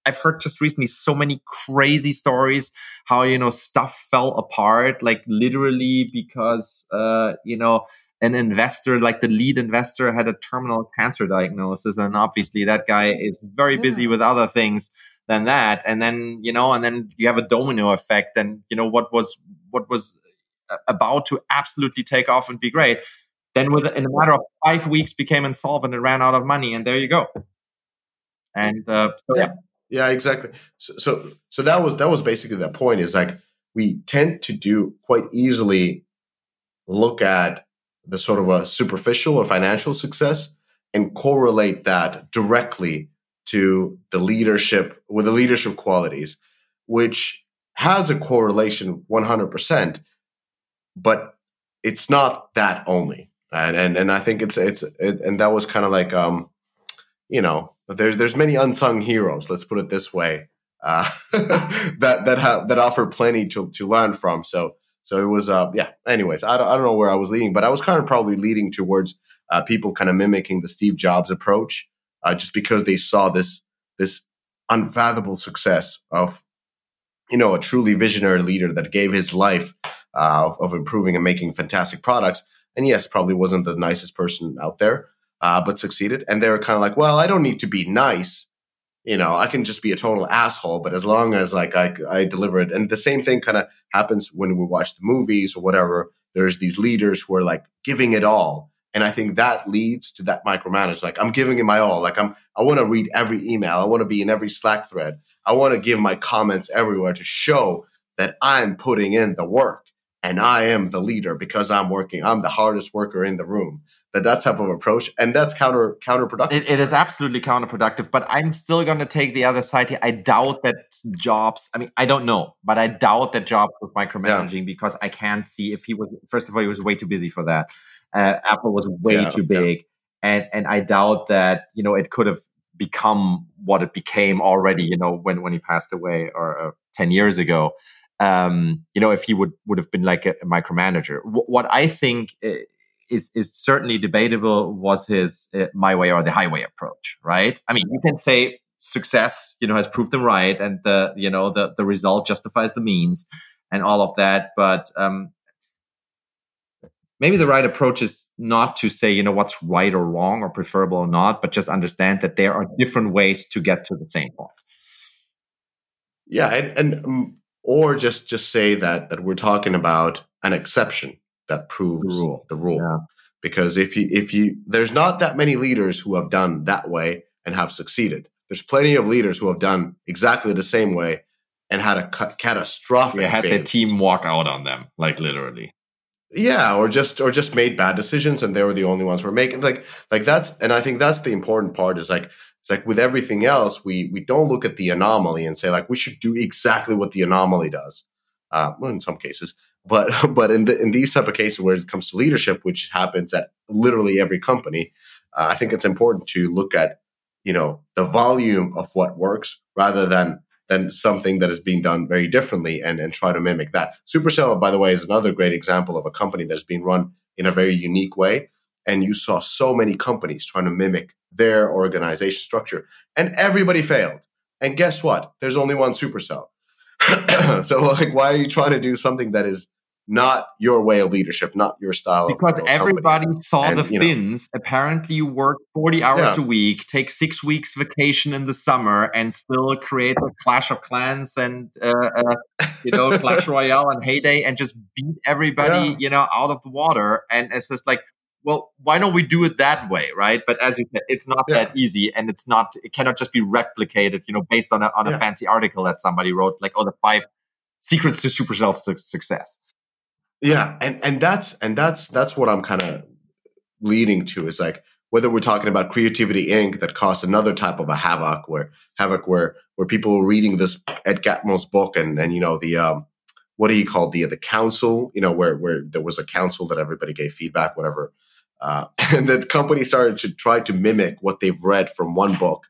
I've heard just recently so many crazy stories how you know stuff fell apart, like literally because uh, you know an investor, like the lead investor, had a terminal cancer diagnosis, and obviously that guy is very yeah. busy with other things than that. And then you know, and then you have a domino effect. And you know what was what was about to absolutely take off and be great, then with in a matter of five weeks became insolvent and ran out of money, and there you go. And uh, so yeah. yeah, exactly. So, so so that was that was basically the point. Is like we tend to do quite easily look at the sort of a superficial or financial success and correlate that directly to the leadership with the leadership qualities, which has a correlation 100%, but it's not that only. And, and, and I think it's, it's, it, and that was kind of like, um, you know, there's, there's many unsung heroes, let's put it this way, uh, that, that have, that offer plenty to, to learn from. So, so it was, uh, yeah. Anyways, I don't, I don't know where I was leading, but I was kind of probably leading towards uh, people kind of mimicking the Steve Jobs approach, uh, just because they saw this this unfathomable success of, you know, a truly visionary leader that gave his life uh, of, of, improving and making fantastic products. And yes, probably wasn't the nicest person out there, uh, but succeeded. And they were kind of like, well, I don't need to be nice you know, I can just be a total asshole, but as long as like I, I deliver it. And the same thing kind of happens when we watch the movies or whatever. There's these leaders who are like giving it all. And I think that leads to that micromanage. Like I'm giving it my all. Like I'm, I want to read every email. I want to be in every Slack thread. I want to give my comments everywhere to show that I'm putting in the work and I am the leader because I'm working. I'm the hardest worker in the room. That that type of approach, and that's counter counterproductive. it, it is absolutely counterproductive. But I'm still going to take the other side here. I doubt that jobs. I mean, I don't know, but I doubt that jobs was micromanaging yeah. because I can't see if he was. First of all, he was way too busy for that. Uh, Apple was way yeah, too big, yeah. and and I doubt that you know it could have become what it became already. You know, when when he passed away or uh, ten years ago um, you know, if he would would have been like a, a micromanager. W- what I think is is certainly debatable was his uh, my way or the highway approach, right? I mean, you can say success, you know, has proved them right, and the you know the the result justifies the means, and all of that. But um, maybe the right approach is not to say you know what's right or wrong or preferable or not, but just understand that there are different ways to get to the same point. Yeah, and, and um, or just just say that that we're talking about an exception that proves the rule. The rule. Yeah. Because if you if you there's not that many leaders who have done that way and have succeeded. There's plenty of leaders who have done exactly the same way and had a ca- catastrophic. Yeah, had their team walk out on them, like literally. Yeah, or just or just made bad decisions and they were the only ones who were making like like that's and I think that's the important part is like it's like with everything else, we we don't look at the anomaly and say like we should do exactly what the anomaly does. Uh, well, in some cases, but but in the, in these type of cases where it comes to leadership, which happens at literally every company, uh, I think it's important to look at you know the volume of what works rather than than something that is being done very differently and and try to mimic that. Supercell, by the way, is another great example of a company that's being run in a very unique way, and you saw so many companies trying to mimic their organization structure. And everybody failed. And guess what? There's only one supercell. so like why are you trying to do something that is not your way of leadership, not your style. Because everybody company. saw and, the Finns. Know, apparently, you work 40 hours yeah. a week, take six weeks vacation in the summer, and still create a Clash of Clans and, uh, uh, you know, Clash Royale and Hay Day and just beat everybody, yeah. you know, out of the water. And it's just like, well, why don't we do it that way, right? But as you said, it's not yeah. that easy, and it's not. It cannot just be replicated, you know, based on a on a yeah. fancy article that somebody wrote, like oh, the five secrets to supercell su- success. Yeah, and and that's and that's that's what I'm kind of leading to is like whether we're talking about creativity inc that caused another type of a havoc where havoc where where people were reading this ed catmull's book and and you know the um what do you call the the council you know where where there was a council that everybody gave feedback whatever uh, and the company started to try to mimic what they've read from one book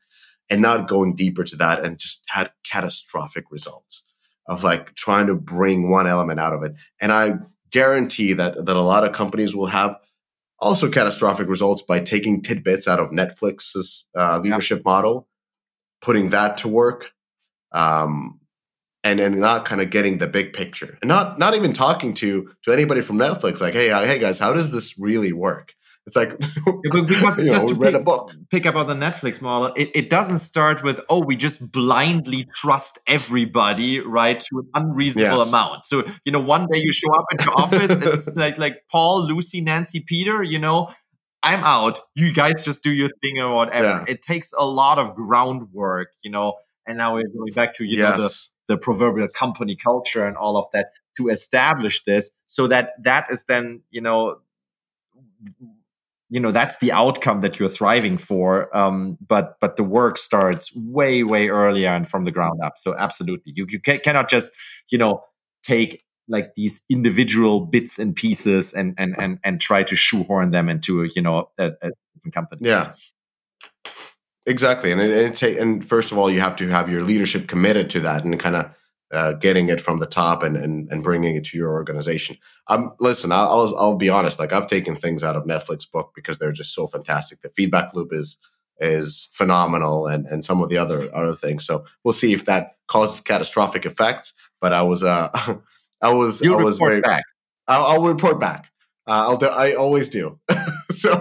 and not going deeper to that and just had catastrophic results of like trying to bring one element out of it. And i guarantee that that a lot of companies will have also catastrophic results by taking tidbits out of Netflix's uh, leadership model, putting that to work, um, and then not kind of getting the big picture, and not not even talking to to anybody from Netflix, like, hey, uh, hey guys, how does this really work? It's like because you know, read pick, a book. Pick up on the Netflix model. It, it doesn't start with oh, we just blindly trust everybody right to an unreasonable yes. amount. So you know, one day you show up at your office, and it's like like Paul, Lucy, Nancy, Peter. You know, I'm out. You guys just do your thing or whatever. Yeah. It takes a lot of groundwork. You know, and now we're going back to you yes. know the the proverbial company culture and all of that to establish this so that that is then you know you know that's the outcome that you're thriving for um, but but the work starts way way earlier and from the ground up. So absolutely. You, you ca- cannot just you know take like these individual bits and pieces and and and, and try to shoehorn them into you know a, a different company. Yeah exactly and it, it, and first of all you have to have your leadership committed to that and kind of uh, getting it from the top and, and and bringing it to your organization. Um, listen, I'll, I'll, I'll be honest. Like I've taken things out of Netflix book because they're just so fantastic. The feedback loop is is phenomenal, and and some of the other other things. So we'll see if that causes catastrophic effects. But I was uh I was you I was very back. I'll, I'll report back. Uh, I'll do, I always do. so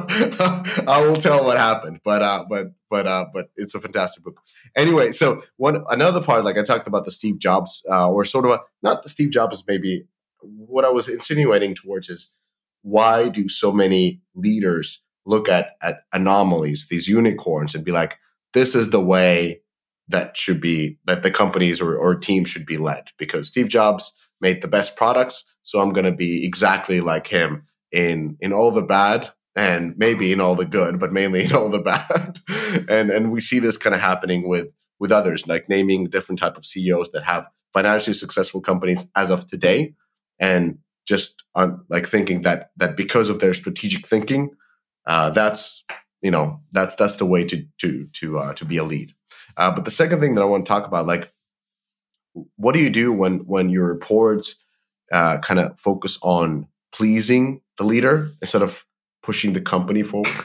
I will tell what happened. But uh, but but uh, but it's a fantastic book. Anyway, so one another part, like I talked about the Steve Jobs, uh, or sort of a, not the Steve Jobs, maybe what I was insinuating towards is why do so many leaders look at at anomalies, these unicorns, and be like, this is the way that should be that the companies or, or teams should be led because Steve Jobs made the best products, so I'm going to be exactly like him in in all the bad and maybe in all the good, but mainly in all the bad. and and we see this kind of happening with with others, like naming different type of CEOs that have financially successful companies as of today, and just on like thinking that that because of their strategic thinking, uh, that's you know that's that's the way to to to uh, to be a lead. Uh, but the second thing that I want to talk about, like, what do you do when when your reports uh, kind of focus on pleasing the leader instead of pushing the company forward?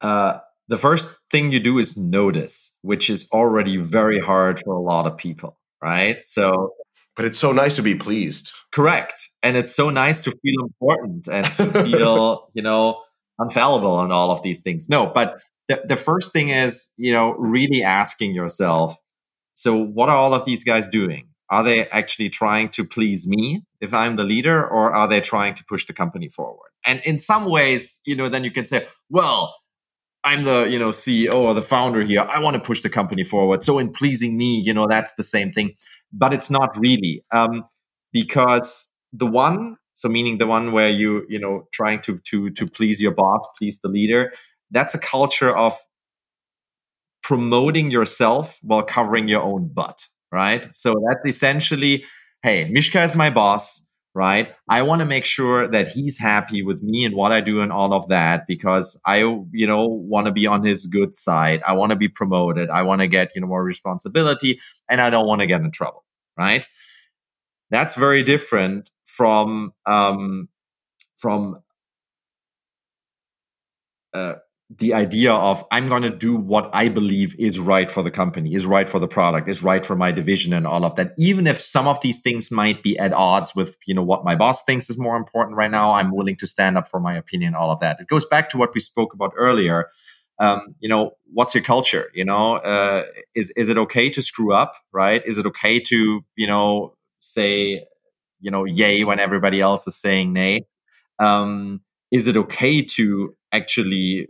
Uh, the first thing you do is notice, which is already very hard for a lot of people, right? So, but it's so nice to be pleased. Correct. And it's so nice to feel important and to feel, you know, infallible and all of these things. No, but the, the first thing is, you know, really asking yourself, so what are all of these guys doing? Are they actually trying to please me if I'm the leader or are they trying to push the company forward? And in some ways, you know, then you can say, well, I'm the, you know, CEO or the founder here. I want to push the company forward. So in pleasing me, you know, that's the same thing, but it's not really. Um, because the one, so meaning the one where you, you know, trying to, to, to please your boss, please the leader, that's a culture of promoting yourself while covering your own butt right? So that's essentially, hey, Mishka is my boss, right? I want to make sure that he's happy with me and what I do and all of that because I, you know, want to be on his good side. I want to be promoted. I want to get, you know, more responsibility and I don't want to get in trouble, right? That's very different from, um, from, uh, the idea of I'm going to do what I believe is right for the company, is right for the product, is right for my division and all of that. Even if some of these things might be at odds with, you know, what my boss thinks is more important right now, I'm willing to stand up for my opinion, all of that. It goes back to what we spoke about earlier. Um, you know, what's your culture? You know, uh, is, is it okay to screw up? Right? Is it okay to, you know, say, you know, yay when everybody else is saying nay? Um, is it okay to actually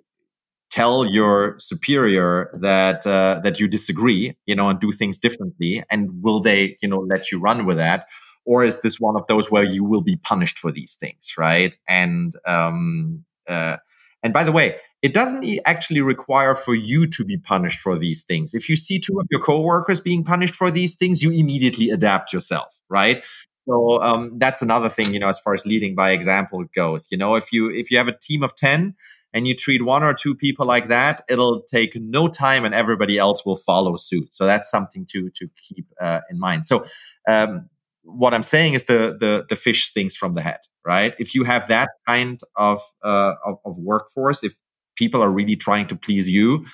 tell your superior that uh, that you disagree you know and do things differently and will they you know let you run with that or is this one of those where you will be punished for these things, right? And um, uh, and by the way, it doesn't actually require for you to be punished for these things. If you see two of your coworkers being punished for these things, you immediately adapt yourself, right? So um, that's another thing, you know, as far as leading by example goes. You know, if you if you have a team of ten and you treat one or two people like that, it'll take no time, and everybody else will follow suit. So that's something to to keep uh, in mind. So um, what I'm saying is the the the fish stings from the head, right? If you have that kind of uh, of, of workforce, if people are really trying to please you,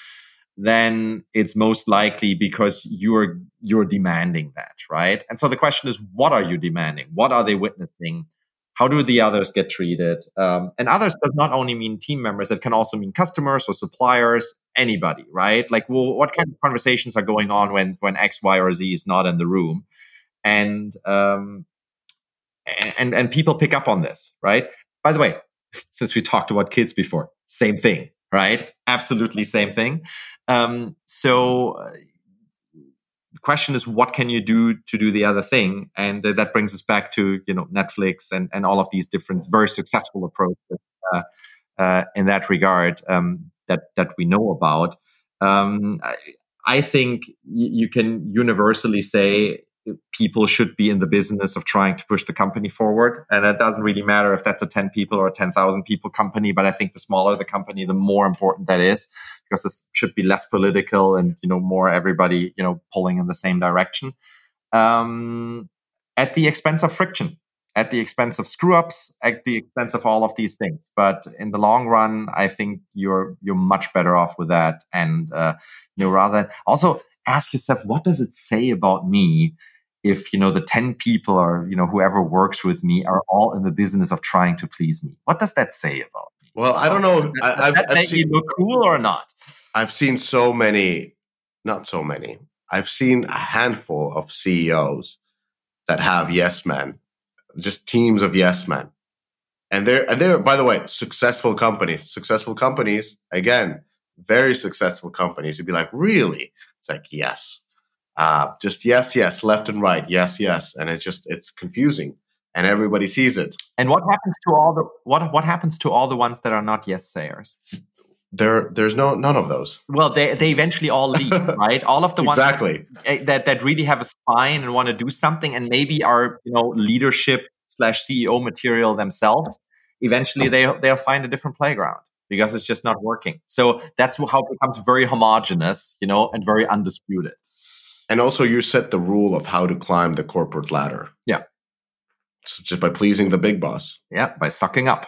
then it's most likely because you're you're demanding that, right? And so the question is, what are you demanding? What are they witnessing? How do the others get treated? Um, and others does not only mean team members; it can also mean customers or suppliers, anybody, right? Like, well, what kind of conversations are going on when when X, Y, or Z is not in the room? And um, and and people pick up on this, right? By the way, since we talked about kids before, same thing, right? Absolutely same thing. Um, so uh, question is, what can you do to do the other thing? And uh, that brings us back to you know Netflix and and all of these different very successful approaches uh, uh, in that regard um, that that we know about. Um, I, I, think y- you can universally say people should be in the business of trying to push the company forward. And it doesn't really matter if that's a 10 people or a 10,000 people company. But I think the smaller the company, the more important that is because it should be less political and, you know, more everybody, you know, pulling in the same direction. Um, at the expense of friction, at the expense of screw ups, at the expense of all of these things. But in the long run, I think you're, you're much better off with that. And, uh, you know, rather also ask yourself, what does it say about me if you know the 10 people or you know whoever works with me are all in the business of trying to please me what does that say about well i don't know does, I, does that I've make seen, you look cool or not? I've seen so many not so many i've seen a handful of ceos that have yes men just teams of yes men. And they're and they're by the way successful companies. Successful companies again very successful companies. You'd be like really? It's like yes. Uh, just yes, yes, left and right, yes, yes, and it's just it's confusing, and everybody sees it. And what happens to all the what what happens to all the ones that are not yes sayers? There, there's no none of those. Well, they they eventually all leave, right? All of the ones exactly that, eh, that that really have a spine and want to do something, and maybe are you know leadership slash CEO material themselves. Eventually, they they'll find a different playground because it's just not working. So that's how it becomes very homogenous, you know, and very undisputed. And also, you set the rule of how to climb the corporate ladder. Yeah. So just by pleasing the big boss. Yeah, by sucking up.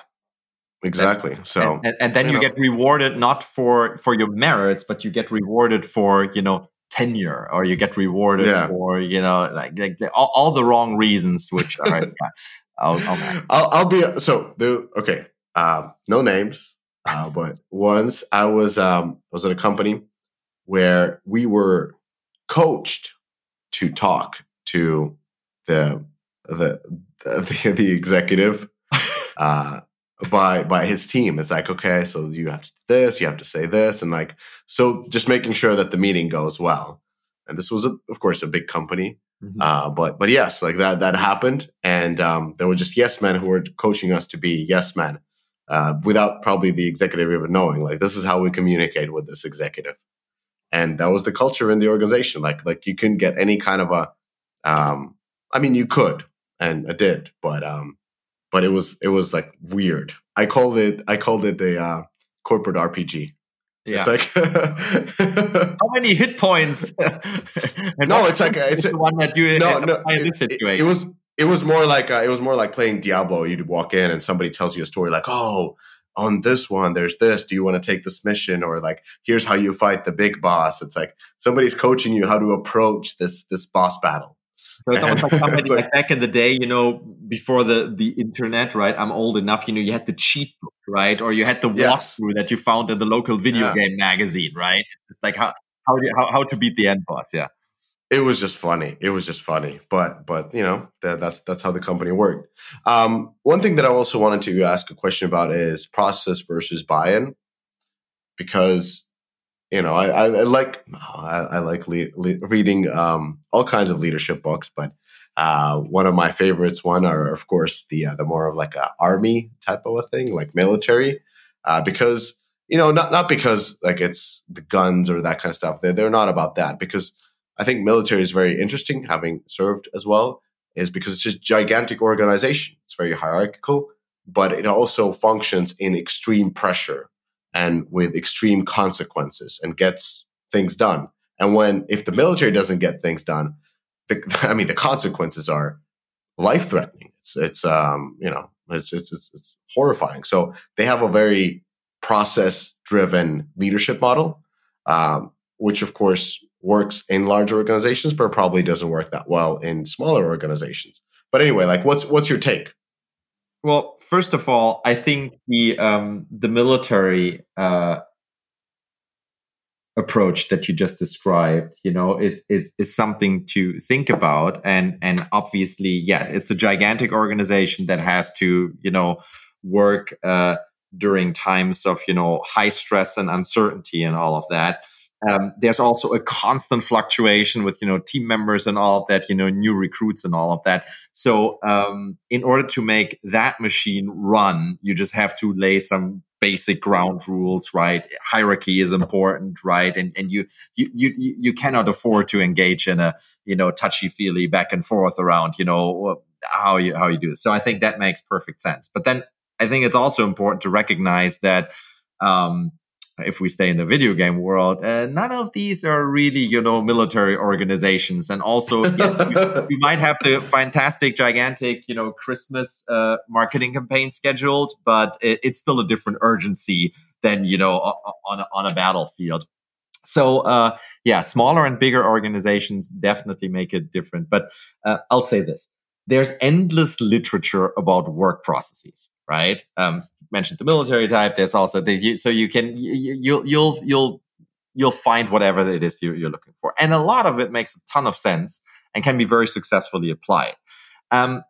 Exactly. And, so, and, and, then you, you know. get rewarded not for for your merits, but you get rewarded for you know tenure, or you get rewarded yeah. for you know like, like all, all, the wrong reasons. Which are I'll, I'll, I'll, I'll, be so the okay. Um, no names, uh, but once I was um, was at a company where we were coached to talk to the the the, the executive uh, by by his team. It's like, okay, so you have to do this, you have to say this, and like so, just making sure that the meeting goes well. And this was, a, of course, a big company, mm-hmm. uh, but but yes, like that that happened, and um, there were just yes men who were coaching us to be yes men. Uh, without probably the executive even knowing, like this is how we communicate with this executive and that was the culture in the organization. Like like you couldn't get any kind of a, um, I mean you could and I did, but um, but it was it was like weird. I called it I called it the uh, corporate RPG. Yeah. It's like how many hit points? no, it's like it's the one that you no no. It, it, it, was it was more like uh, it was more like playing Diablo. You'd walk in and somebody tells you a story like, oh, on this one, there's this. Do you want to take this mission? Or like, here's how you fight the big boss. It's like somebody's coaching you how to approach this this boss battle. So it's almost like somebody like, like, back in the day, you know, before the the internet, right? I'm old enough, you know, you had the cheat book, right? Or you had the yes. walkthrough that you found in the local video yeah. game magazine, right? It's like how how, do you, how how to beat the end boss, yeah it was just funny. It was just funny, but but you know that, that's that's how the company worked. Um, one thing that I also wanted to ask a question about is process versus buy-in, because you know I, I, I like I, I like le- le- reading um, all kinds of leadership books, but Uh, one of my favorites one are of course the uh, the more of like a army type of a thing, like military, uh, because you know not not because like it's the guns or that kind of stuff. They're they're not about that because I think military is very interesting, having served as well, is because it's just gigantic organization. It's very hierarchical, but it also functions in extreme pressure and with extreme consequences and gets things done. And when if the military doesn't get things done, the, I mean the consequences are life threatening. It's it's um you know it's, it's it's it's horrifying. So they have a very process driven leadership model, um, which of course works in large organizations, but probably doesn't work that well in smaller organizations. But anyway, like what's what's your take? Well, first of all, I think the um, the military uh, approach that you just described, you know, is is is something to think about, and and obviously, yeah, it's a gigantic organization that has to, you know, work uh, during times of you know high stress and uncertainty and all of that. Um, there's also a constant fluctuation with you know team members and all of that, you know, new recruits and all of that. So um, in order to make that machine run, you just have to lay some basic ground rules, right? Hierarchy is important, right? And and you you you you cannot afford to engage in a you know touchy feely back and forth around you know how you how you do this. So I think that makes perfect sense. But then I think it's also important to recognize that. Um, if we stay in the video game world, uh, none of these are really, you know, military organizations. And also, yes, might have the fantastic, gigantic, you know, Christmas uh, marketing campaign scheduled, but it, it's still a different urgency than, you know, on a, on a battlefield. So, uh, yeah, smaller and bigger organizations definitely make it different. But uh, I'll say this: there's endless literature about work processes, right? Um, mentioned the military type. There's also the so you can you, you'll you'll you'll you'll find whatever it is you're, looking for, and a lot of it makes a ton of sense and can be very successfully applied. Um,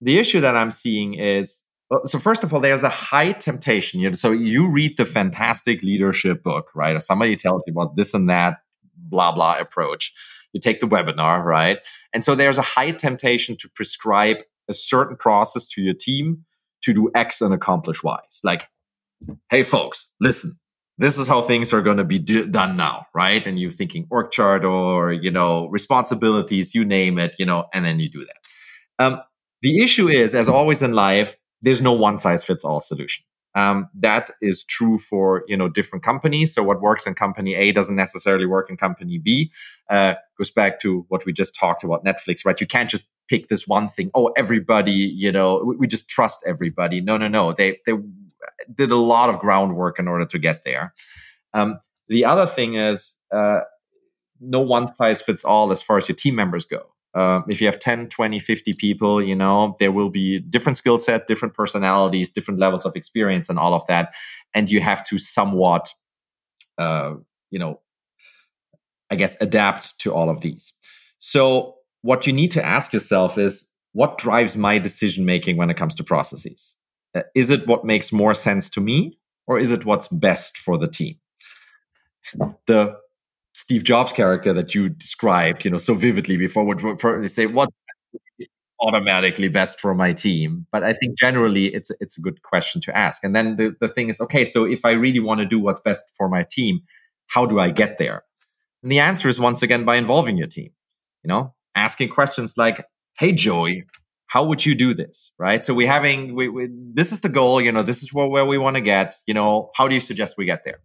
the issue that I'm seeing is so first of all, there's a high temptation. You know, so you read the fantastic leadership book, right? Or somebody tells you about this and that, blah blah approach. You take the webinar, right? And so there's a high temptation to prescribe a certain process to your team to do X and accomplish Y. It's like, hey, folks, listen, this is how things are going to be do- done now, right? And you're thinking org chart or, you know, responsibilities, you name it, you know, and then you do that. Um, the issue is, as always in life, there's no one size fits all solution. Um, that is true for you know different companies. So what works in company A doesn't necessarily work in company B. Uh, goes back to what we just talked about Netflix, right? You can't just pick this one thing. Oh, everybody, you know, we, we just trust everybody. No, no, no. They they did a lot of groundwork in order to get there. Um, the other thing is uh, no one size fits all as far as your team members go. Um, if you have 10 20 50 people you know there will be different skill set different personalities different levels of experience and all of that. And you have to somewhat uh, you know i guess adapt to all of these. So what you need to ask yourself is what drives my decision making when it comes to processes? Uh, is it what makes more sense to me or is it what's best for the team? The Steve Jobs character that you described, you know, so vividly before would probably say what automatically best for my team. But I think generally it's it's a good question to ask. And then the, the thing is, okay, so if I really want to do what's best for my team, how do I get there? And the answer is once again by involving your team. You know, asking questions like, "Hey Joey, how would you do this?" Right? So we're having we, we this is the goal. You know, this is where, where we want to get. You know, how do you suggest we get there?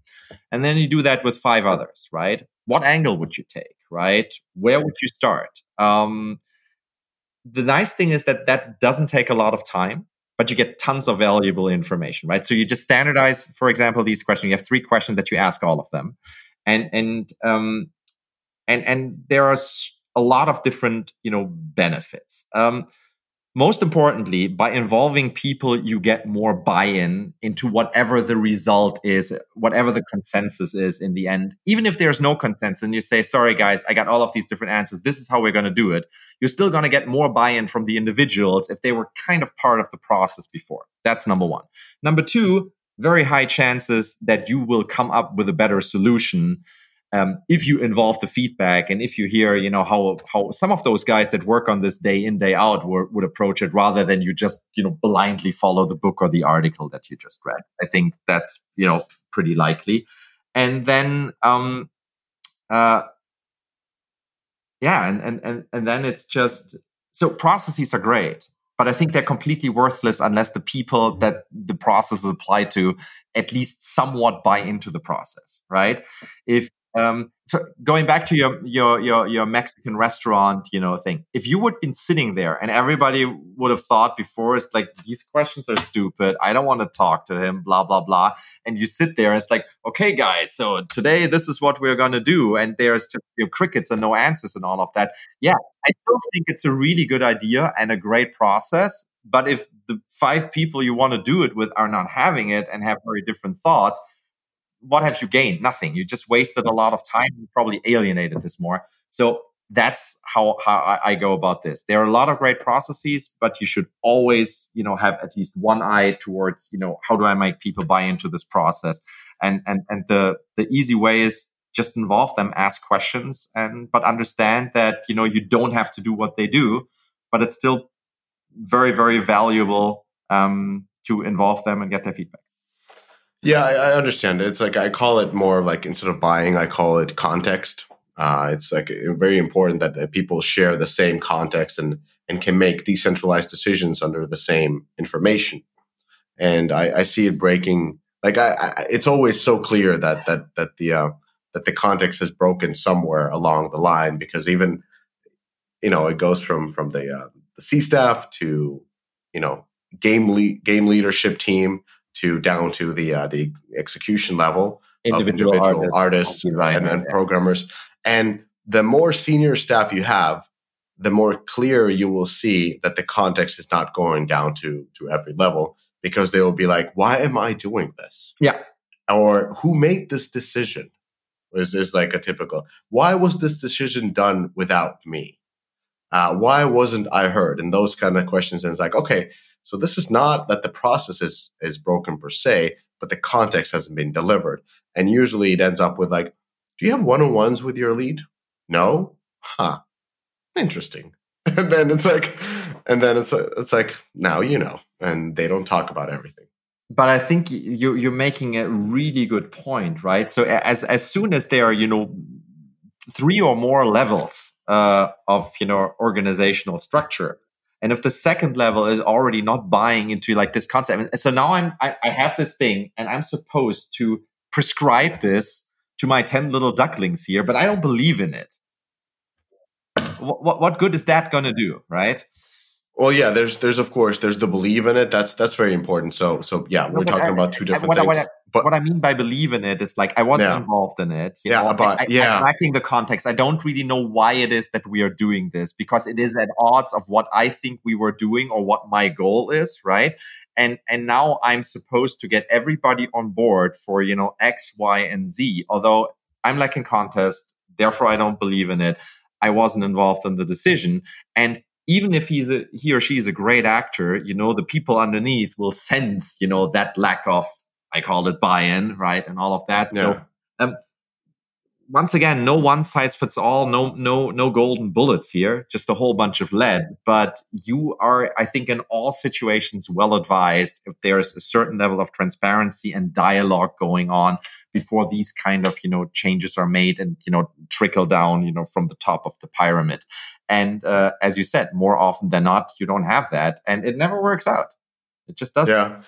And then you do that with five others, right? what angle would you take, right? Where would you start? Um, the nice thing is that that doesn't take a lot of time, but you get tons of valuable information, right? So you just standardize, for example, these questions. You have three questions that you ask all of them, and and um, and and there are a lot of different, you know, benefits. Um, most importantly, by involving people, you get more buy in into whatever the result is, whatever the consensus is in the end. Even if there's no consensus and you say, sorry, guys, I got all of these different answers. This is how we're going to do it. You're still going to get more buy in from the individuals if they were kind of part of the process before. That's number one. Number two, very high chances that you will come up with a better solution um, if you involve the feedback and if you hear, you know, how how some of those guys that work on this day in day out were, would approach it, rather than you just you know blindly follow the book or the article that you just read. I think that's you know pretty likely. And then, um, uh, yeah, and and and and then it's just so processes are great, but I think they're completely worthless unless the people that the processes apply to at least somewhat buy into the process, right? If um, going back to your, your your your Mexican restaurant, you know, thing. If you would been sitting there and everybody would have thought before, it's like these questions are stupid. I don't want to talk to him. Blah blah blah. And you sit there and it's like, okay, guys, so today this is what we're gonna do, and there's just you know, crickets and no answers and all of that. Yeah, I still think it's a really good idea and a great process. But if the five people you want to do it with are not having it and have very different thoughts what have you gained? Nothing. You just wasted a lot of time and probably alienated this more. So that's how, how I go about this. There are a lot of great processes, but you should always, you know, have at least one eye towards, you know, how do I make people buy into this process? And, and, and the, the easy way is just involve them, ask questions and, but understand that, you know, you don't have to do what they do, but it's still very, very valuable, um, to involve them and get their feedback. Yeah, I, I, understand. It's like I call it more like instead of buying, I call it context. Uh, it's like very important that, that, people share the same context and and can make decentralized decisions under the same information. And I, I see it breaking. Like I, I, it's always so clear that that that the uh, that the context has broken somewhere along the line because even you know it goes from from the uh, the C staff to you know game le- game leadership team to down to the uh, the execution level individual of individual artists, artists and, and programmers. And the more senior staff you have, the more clear you will see that the context is not going down to to every level because they will be like, "Why am I doing this?" Yeah. Or who made this decision? Is is like a typical? Why was this decision done without me? Uh, why wasn't I heard? And those kind of questions. And it's like, okay, so this is not that the process is is broken per se, but the context hasn't been delivered. And usually it ends up with like, do you have one-on-ones with your lead? No? Huh. Interesting. and then it's like and then it's it's like now you know and they don't talk about everything but I think you, you're making a really good point, right? So as as soon as there are, you know, three or more levels uh, of you know organizational structure, and if the second level is already not buying into like this concept, and so now I'm I, I have this thing, and I'm supposed to prescribe this to my ten little ducklings here, but I don't believe in it. What what, what good is that going to do, right? Well, yeah, there's there's of course there's the believe in it. That's that's very important. So so yeah, we're talking I, about two different what, things. What but what I mean by believe in it is like I wasn't yeah. involved in it. yeah, know? but I, yeah, I'm lacking the context. I don't really know why it is that we are doing this because it is at odds of what I think we were doing or what my goal is, right? And and now I'm supposed to get everybody on board for you know X, Y, and Z. Although I'm lacking context, therefore I don't believe in it. I wasn't involved in the decision, and even if he's a, he or she is a great actor, you know, the people underneath will sense, you know, that lack of, I called it buy-in, right, and all of that. Yeah. So, um, once again, no one size fits all, no, no, no golden bullets here, just a whole bunch of lead. But you are, I think, in all situations, well advised if there is a certain level of transparency and dialogue going on before these kind of you know changes are made and you know trickle down you know from the top of the pyramid and uh, as you said more often than not you don't have that and it never works out it just doesn't yeah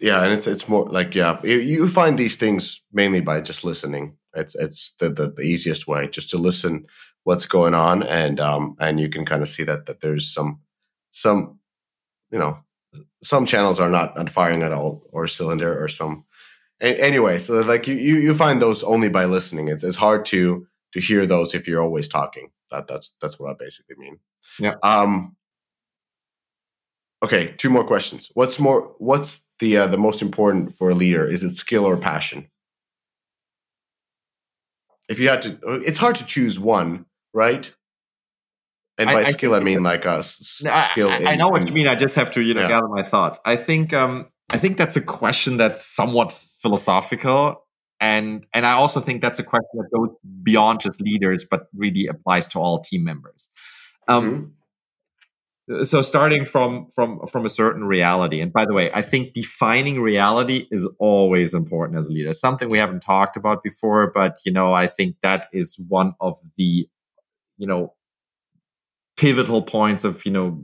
yeah and it's it's more like yeah you, find these things mainly by just listening it's it's the, the, the easiest way just to listen what's going on and um and you can kind of see that that there's some some you know some channels are not, not firing at all or cylinder or some anyway, so like you, you, you find those only by listening. It's it's hard to to hear those if you're always talking. That that's that's what I basically mean. Yeah. Um. Okay, two more questions. What's more? What's the uh, the most important for a leader? Is it skill or passion? If you had to, it's hard to choose one, right? And by I, skill, I, I mean like a s- no, skill. I, I know in, what you mean. I just have to, you know, yeah. gather my thoughts. I think, um, I think that's a question that's somewhat philosophical and and I also think that's a question that goes beyond just leaders, but really applies to all team members. Um, mm-hmm. So starting from from from a certain reality, and by the way, I think defining reality is always important as a leader. Something we haven't talked about before, but you know, I think that is one of the you know pivotal points of you know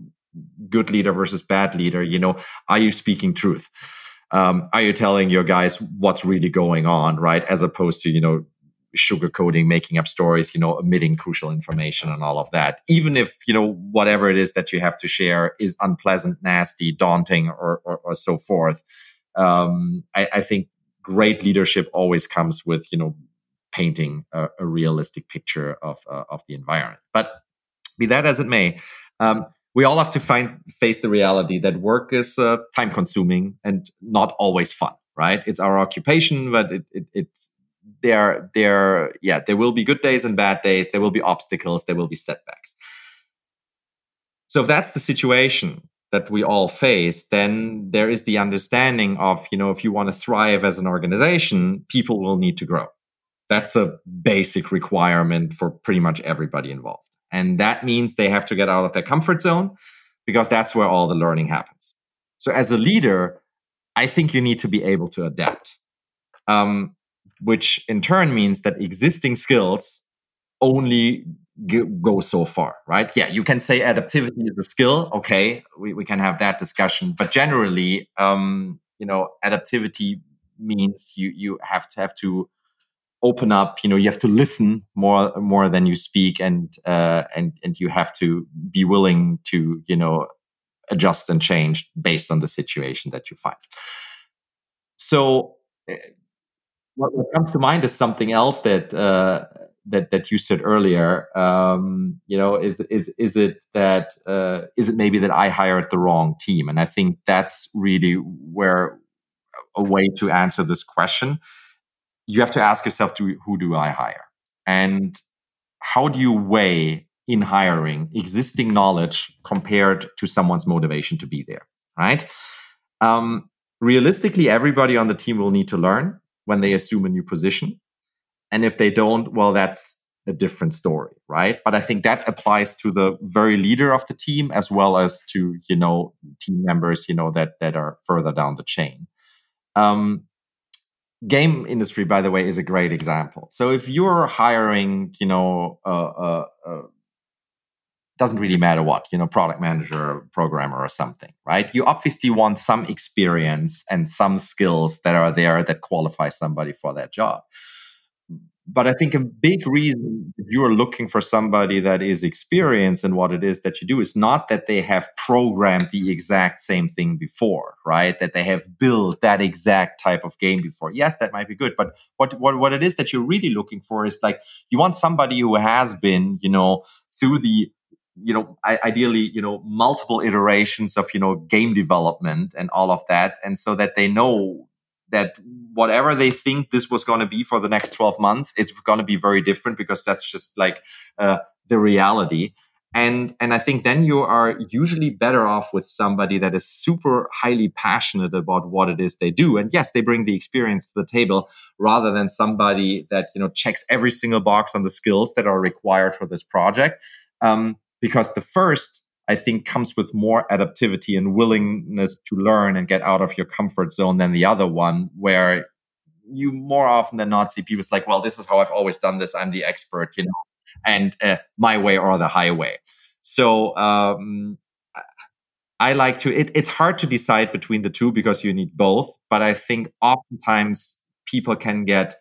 good leader versus bad leader. You know, are you speaking truth? um, are you telling your guys what's really going on, right? As opposed to, you know, sugarcoating, making up stories, you know, omitting crucial information and all of that. Even if, you know, whatever it is that you have to share is unpleasant, nasty, daunting, or, or, or so forth. Um, I, I, think great leadership always comes with, you know, painting a, a realistic picture of, uh, of the environment. But be that as it may, um, we all have to find face the reality that work is uh, time consuming and not always fun right it's our occupation but it, it, it's there there yeah there will be good days and bad days. There will be obstacles. There will be setbacks. So if that's the situation that we all face then there is the understanding of you know if you want to thrive as an organization people will need to grow. That's a basic requirement for pretty much everybody involved. And that means they have to get out of their comfort zone because that's where all the learning happens. So as a leader, I think you need to be able to adapt, um, which in turn means that existing skills only go so far, right? Yeah, you can say adaptivity is a skill. Okay, we, we can have that discussion. But generally, um, you know, adaptivity means you you have to have to open up you know you have to listen more more than you speak and uh, and and you have to be willing to you know adjust and change based on the situation that you find so eh, what, what comes to mind is something else that uh, that that you said earlier um, you know is is is it that uh, is it maybe that i hired the wrong team and i think that's really where a way to answer this question you have to ask yourself, who do I hire? And how do you weigh in hiring existing knowledge compared to someone's motivation to be there, right? Um, realistically, everybody on the team will need to learn when they assume a new position. And if they don't, well, that's a different story, right? But I think that applies to the very leader of the team as well as to, you know, team members, you know, that, that are further down the chain. Um, game industry by the way is a great example so if you're hiring you know uh, uh, uh, doesn't really matter what you know product manager programmer or something right you obviously want some experience and some skills that are there that qualify somebody for that job but I think a big reason you're looking for somebody that is experienced in what it is that you do is not that they have programmed the exact same thing before, right? That they have built that exact type of game before. Yes, that might be good, but what what what it is that you're really looking for is like you want somebody who has been, you know, through the you know ideally you know multiple iterations of you know game development and all of that and so that they know that whatever they think this was going to be for the next 12 months, it's going to be very different because that's just like uh, the reality. And, and I think then you are usually better off with somebody that is super highly passionate about what it is they do. And yes, they bring the experience to the table rather than somebody that, you know, checks every single box on the skills that are required for this project. Um, because the first I think comes with more adaptivity and willingness to learn and get out of your comfort zone than the other one, where you more often than not see people like, well, this is how I've always done this. I'm the expert, you know, and uh, my way or the highway. So, um, I like to, it, it's hard to decide between the two because you need both. But I think oftentimes people can get,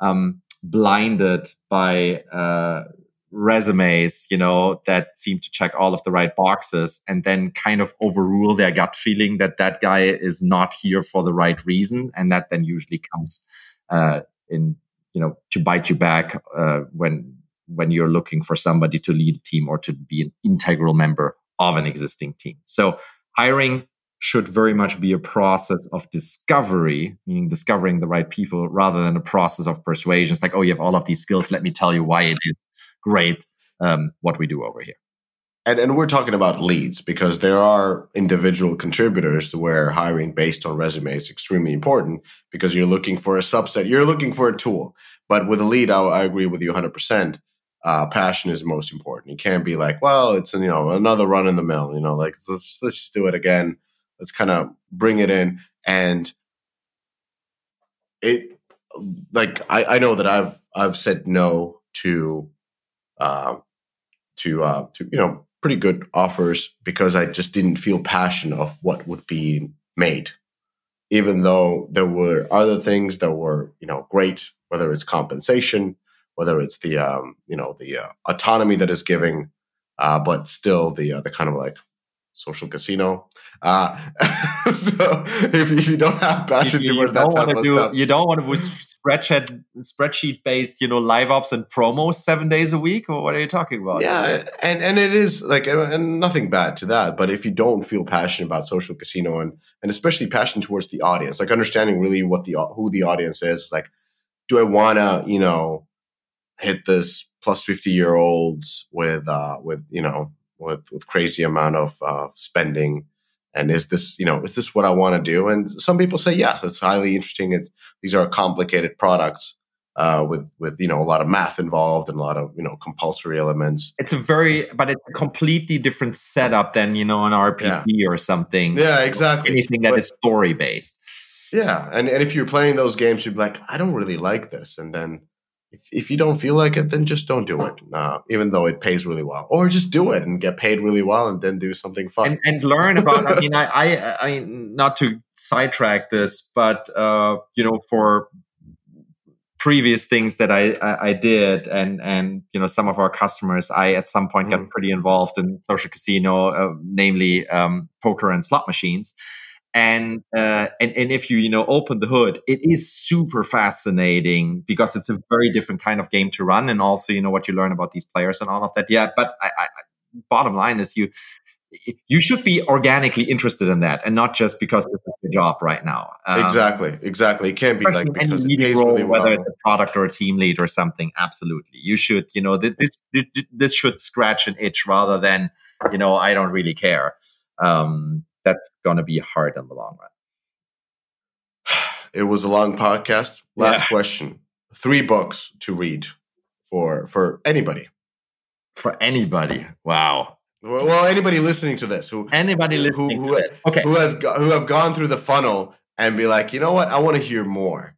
um, blinded by, uh, resumes, you know, that seem to check all of the right boxes and then kind of overrule their gut feeling that that guy is not here for the right reason. And that then usually comes, uh, in, you know, to bite you back, uh, when, when you're looking for somebody to lead a team or to be an integral member of an existing team. So hiring should very much be a process of discovery, meaning discovering the right people rather than a process of persuasion. It's like, oh, you have all of these skills. Let me tell you why it is great um, what we do over here. and, and we're talking about leads because there are individual contributors where hiring based on resume is extremely important because you're looking for a subset, you're looking for a tool. But with a lead, I, I agree with you 100%. Uh, passion is most important. You can't be like, well, it's you know another run in the mill. You know, like let's let's just do it again. Let's kind of bring it in, and it like I, I know that I've I've said no to uh, to uh, to you know pretty good offers because I just didn't feel passion of what would be made. Even though there were other things that were, you know, great, whether it's compensation, whether it's the, um, you know, the uh, autonomy that is giving, uh, but still the uh, the kind of like social casino. Uh, so if, if, you don't have passion you, towards you that type of do, stuff, you don't want to do spreadsheet spreadsheet based, you know, live ops and promos seven days a week, or what are you talking about? Yeah, and and it is like and nothing bad to that, but if you don't feel passionate about social casino and and especially passion towards the audience, like understanding really what the who the audience is, like, do I want to you know hit this plus fifty year olds with uh with you know with with crazy amount of uh, spending and is this you know is this what i want to do and some people say yes it's highly interesting it's, these are complicated products uh, with with you know a lot of math involved and a lot of you know compulsory elements. It's a very, but it's a completely different setup than you know an RPG yeah. or something. Yeah, exactly. Anything that but, is story based. Yeah, and and if you're playing those games, you'd be like, I don't really like this, and then if, if you don't feel like it, then just don't do it, uh, even though it pays really well. Or just do it and get paid really well and then do something fun. And, and learn about, I mean, I, I, I mean, not to sidetrack this, but, uh, you know, for previous things that I, I, I, did and, and, you know, some of our customers, I at some point mm. got pretty involved in social casino, uh, namely, um, poker and slot machines and uh, and and if you you know open the hood, it is super fascinating because it's a very different kind of game to run, and also you know what you learn about these players and all of that. Yeah, but I, I, bottom line is you you should be organically interested in that and not just because it's your job right now. Um, exactly, exactly. It can't be like because it pays role, really well. whether it's a product or a team lead or something. Absolutely, you should. You know, this this should scratch an itch rather than you know I don't really care. Um, that's going to be hard in the long run. It was a long podcast. Last yeah. question: three books to read for for anybody. For anybody, wow. Well, anybody listening to this who anybody listening who, who, okay. who has who have gone through the funnel and be like, you know what, I want to hear more.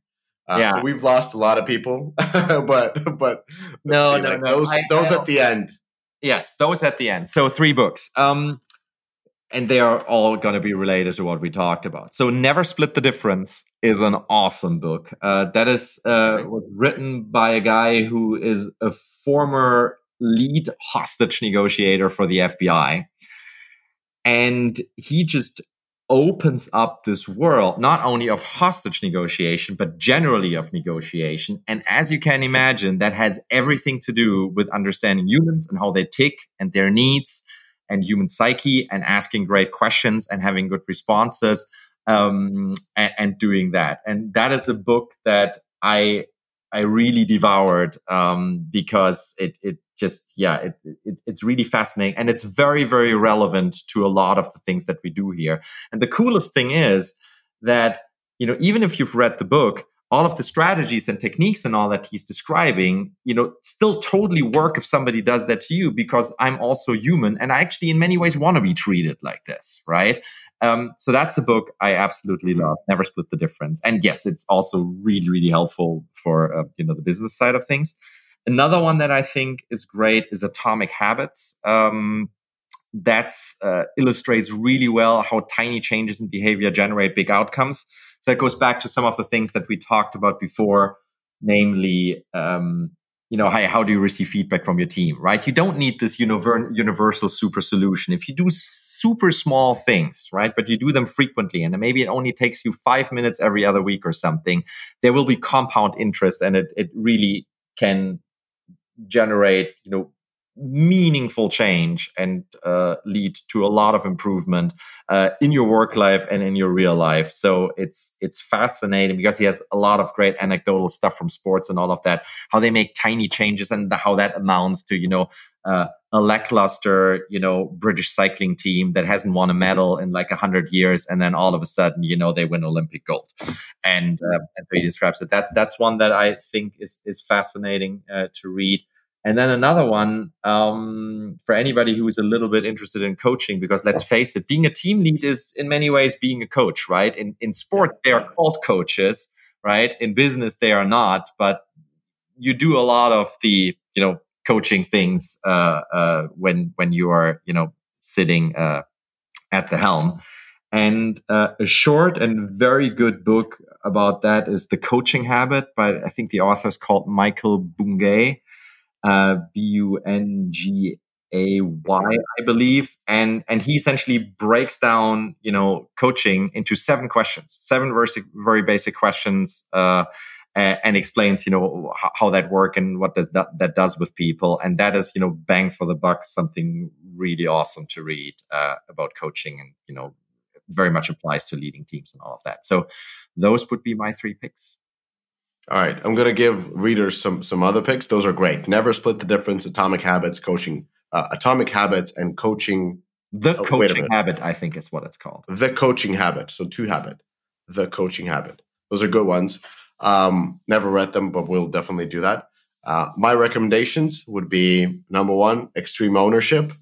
Uh, yeah, so we've lost a lot of people, but but no, no, like no. Those I, those I at the end. Yes, those at the end. So three books. Um, and they are all going to be related to what we talked about. So, Never Split the Difference is an awesome book. Uh, that is uh, was written by a guy who is a former lead hostage negotiator for the FBI. And he just opens up this world, not only of hostage negotiation, but generally of negotiation. And as you can imagine, that has everything to do with understanding humans and how they tick and their needs and human psyche and asking great questions and having good responses um, and, and, doing that. And that is a book that I I really devoured um, because it it just yeah it, it, it's really fascinating and it's very very relevant to a lot of the things that we do here. And the coolest thing is that you know even if you've read the book all of the strategies and techniques and all that he's describing, you know, still totally work if somebody does that to you because I'm also human and I actually in many ways want to be treated like this, right? Um, so that's a book I absolutely love. Never split the difference. And yes, it's also really, really helpful for uh, you know the business side of things. Another one that I think is great is Atomic Habits. Um, that uh, illustrates really well how tiny changes in behavior generate big outcomes. So that goes back to some of the things that we talked about before, namely, um, you know, how, how do you receive feedback from your team, right? You don't need this universal super solution. If you do super small things, right, but you do them frequently, and maybe it only takes you five minutes every other week or something, there will be compound interest, and it it really can generate, you know, meaningful change and uh, lead to a lot of improvement uh, in your work life and in your real life. So it's it's fascinating because he has a lot of great anecdotal stuff from sports and all of that. How they make tiny changes and how that amounts to you know uh, a lackluster you know British cycling team that hasn't won a medal in like hundred years, and then all of a sudden you know they win Olympic gold. And, uh, and he describes it. That that's one that I think is is fascinating uh, to read. And then another one um, for anybody who is a little bit interested in coaching, because let's face it, being a team lead is in many ways being a coach, right? In in sports, they are called coaches, right? In business, they are not, but you do a lot of the you know coaching things uh, uh, when when you are you know sitting uh, at the helm. And uh, a short and very good book about that is The Coaching Habit by I think the author is called Michael Bungay uh, B U N G A Y, I believe, and and he essentially breaks down you know coaching into seven questions, seven very very basic questions. Uh, and explains, you know, how, that work and what does that, that does with people. And that is, you know, bang for the buck, something really awesome to read uh, about coaching and, you know, very much applies to leading teams and all of that. So those would be my three picks. All right, I'm going to give readers some some other picks. Those are great. Never split the difference. Atomic Habits, coaching, uh, Atomic Habits, and coaching. The oh, coaching habit, I think, is what it's called. The coaching habit. So two habit. The coaching habit. Those are good ones. Um, never read them, but we'll definitely do that. Uh, my recommendations would be number one, extreme ownership.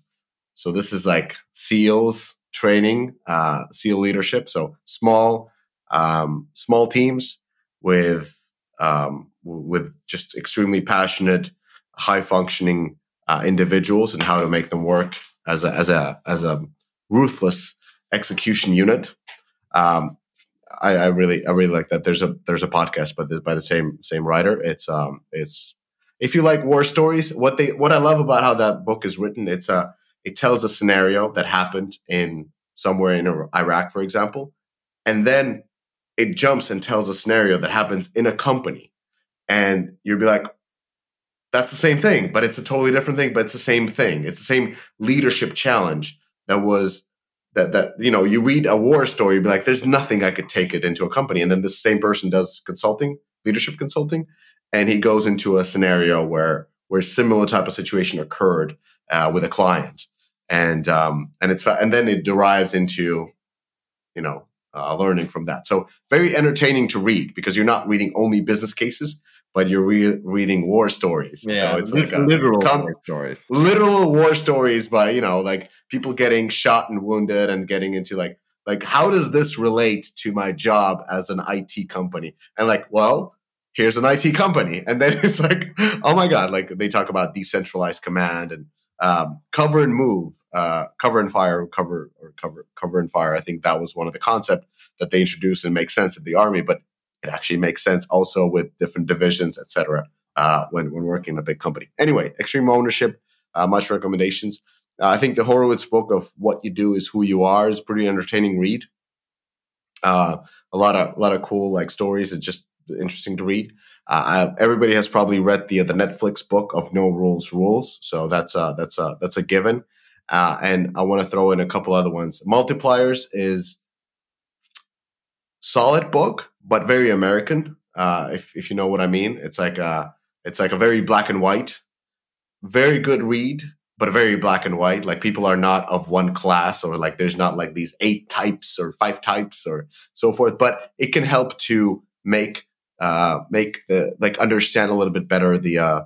So this is like SEALs training, uh, SEAL leadership. So small, um, small teams with um, with just extremely passionate, high functioning uh, individuals and how to make them work as a as a as a ruthless execution unit. Um, I, I, really I really like that. There's a there's a podcast by the by the same same writer. It's um it's if you like war stories, what they what I love about how that book is written, it's a it tells a scenario that happened in somewhere in Iraq, for example, and then it jumps and tells a scenario that happens in a company. And you'd be like, that's the same thing, but it's a totally different thing, but it's the same thing. It's the same leadership challenge that was that that you know, you read a war story, you'd be like, there's nothing I could take it into a company. And then the same person does consulting, leadership consulting, and he goes into a scenario where where similar type of situation occurred uh, with a client. And um and it's and then it derives into, you know, uh, learning from that. So very entertaining to read because you're not reading only business cases, but you're re- reading war stories. Yeah, so it's li- like a, literal com- war stories. Literal war stories by you know like people getting shot and wounded and getting into like like how does this relate to my job as an IT company? And like, well, here's an IT company, and then it's like, oh my god, like they talk about decentralized command and um, cover and move, uh, cover and fire, cover or cover, cover and fire. I think that was one of the concept that they introduced and makes sense in the army, but it actually makes sense also with different divisions, etc. Uh, when when working in a big company. Anyway, extreme ownership, uh, much recommendations. Uh, I think the Horowitz book of "What You Do Is Who You Are" is pretty entertaining read. Uh, a lot of a lot of cool like stories. It's just interesting to read. Uh, everybody has probably read the the Netflix book of No Rules Rules, so that's a that's a that's a given. Uh, and I want to throw in a couple other ones. Multipliers is solid book, but very American. Uh, if if you know what I mean, it's like a it's like a very black and white, very good read, but very black and white. Like people are not of one class, or like there's not like these eight types or five types or so forth. But it can help to make uh, make the like understand a little bit better the uh,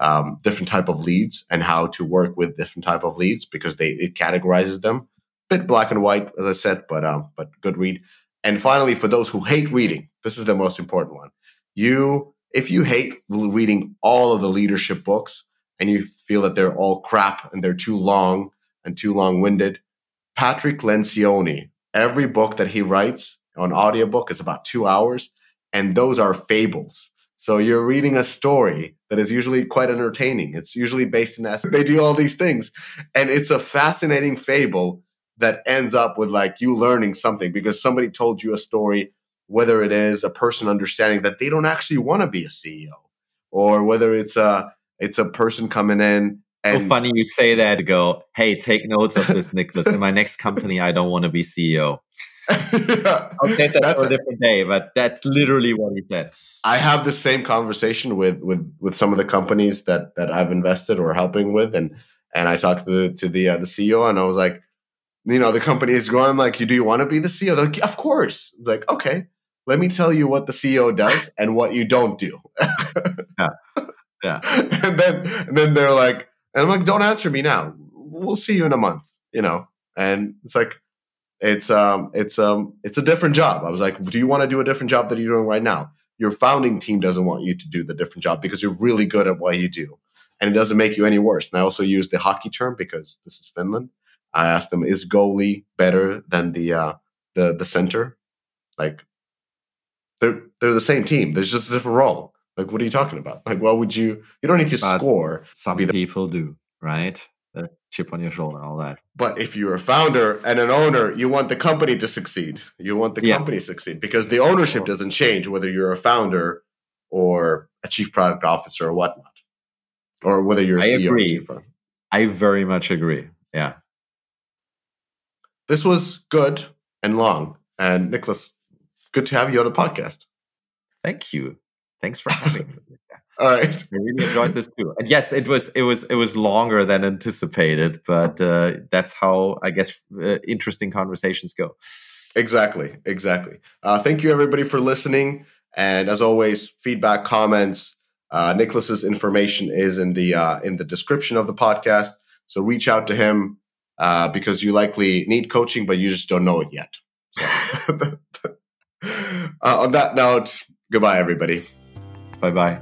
um, different type of leads and how to work with different type of leads because they it categorizes them. Bit black and white, as I said, but um, but good read. And finally, for those who hate reading, this is the most important one. You, if you hate reading all of the leadership books and you feel that they're all crap and they're too long and too long winded, Patrick Lencioni, every book that he writes on audiobook is about two hours and those are fables. So you're reading a story that is usually quite entertaining. It's usually based in S. They do all these things. And it's a fascinating fable that ends up with like you learning something because somebody told you a story, whether it is a person understanding that they don't actually want to be a CEO or whether it's a, it's a person coming in And so funny you say that to go, hey, take notes of this, Nicholas. In my next company, I don't want to be CEO. I'll take that that's for a different day, but that's literally what he said. I have the same conversation with with with some of the companies that that I've invested or helping with, and and I talked to the to the uh, the CEO, and I was like, you know, the company is growing. like, you do you want to be the CEO? They're like, of course. like, okay, let me tell you what the CEO does and what you don't do. yeah, yeah. And then and then they're like, and I'm like, don't answer me now. We'll see you in a month. You know, and it's like it's um it's um it's a different job. I was like, do you want to do a different job that you're doing right now? Your founding team doesn't want you to do the different job because you're really good at what you do, and it doesn't make you any worse. And I also use the hockey term because this is Finland. I asked them, is goalie better than the uh, the the center? Like they're they're the same team. There's just a different role. Like, what are you talking about? Like, why would you? You don't need to but score. Some people do, right? Chip on your shoulder, all that. But if you're a founder and an owner, you want the company to succeed. You want the yeah. company to succeed because the ownership doesn't change whether you're a founder or a chief product officer or whatnot, or whether you're a I CEO I agree. I very much agree. Yeah. This was good and long. And Nicholas, good to have you on the podcast. Thank you. Thanks for having me. All right. I really enjoyed this too. And yes, it was it was it was longer than anticipated, but uh, that's how I guess uh, interesting conversations go. Exactly, exactly. Uh, thank you everybody for listening, and as always, feedback, comments. Uh, Nicholas's information is in the uh, in the description of the podcast, so reach out to him uh, because you likely need coaching, but you just don't know it yet. So, uh, on that note, goodbye, everybody. Bye bye.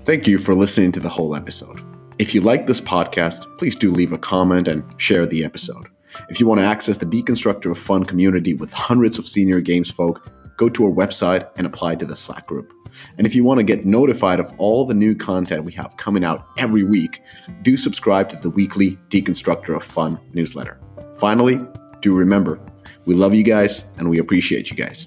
Thank you for listening to the whole episode. If you like this podcast, please do leave a comment and share the episode. If you want to access the Deconstructor of Fun community with hundreds of senior games folk, go to our website and apply to the Slack group. And if you want to get notified of all the new content we have coming out every week, do subscribe to the weekly Deconstructor of Fun newsletter. Finally, do remember, we love you guys and we appreciate you guys.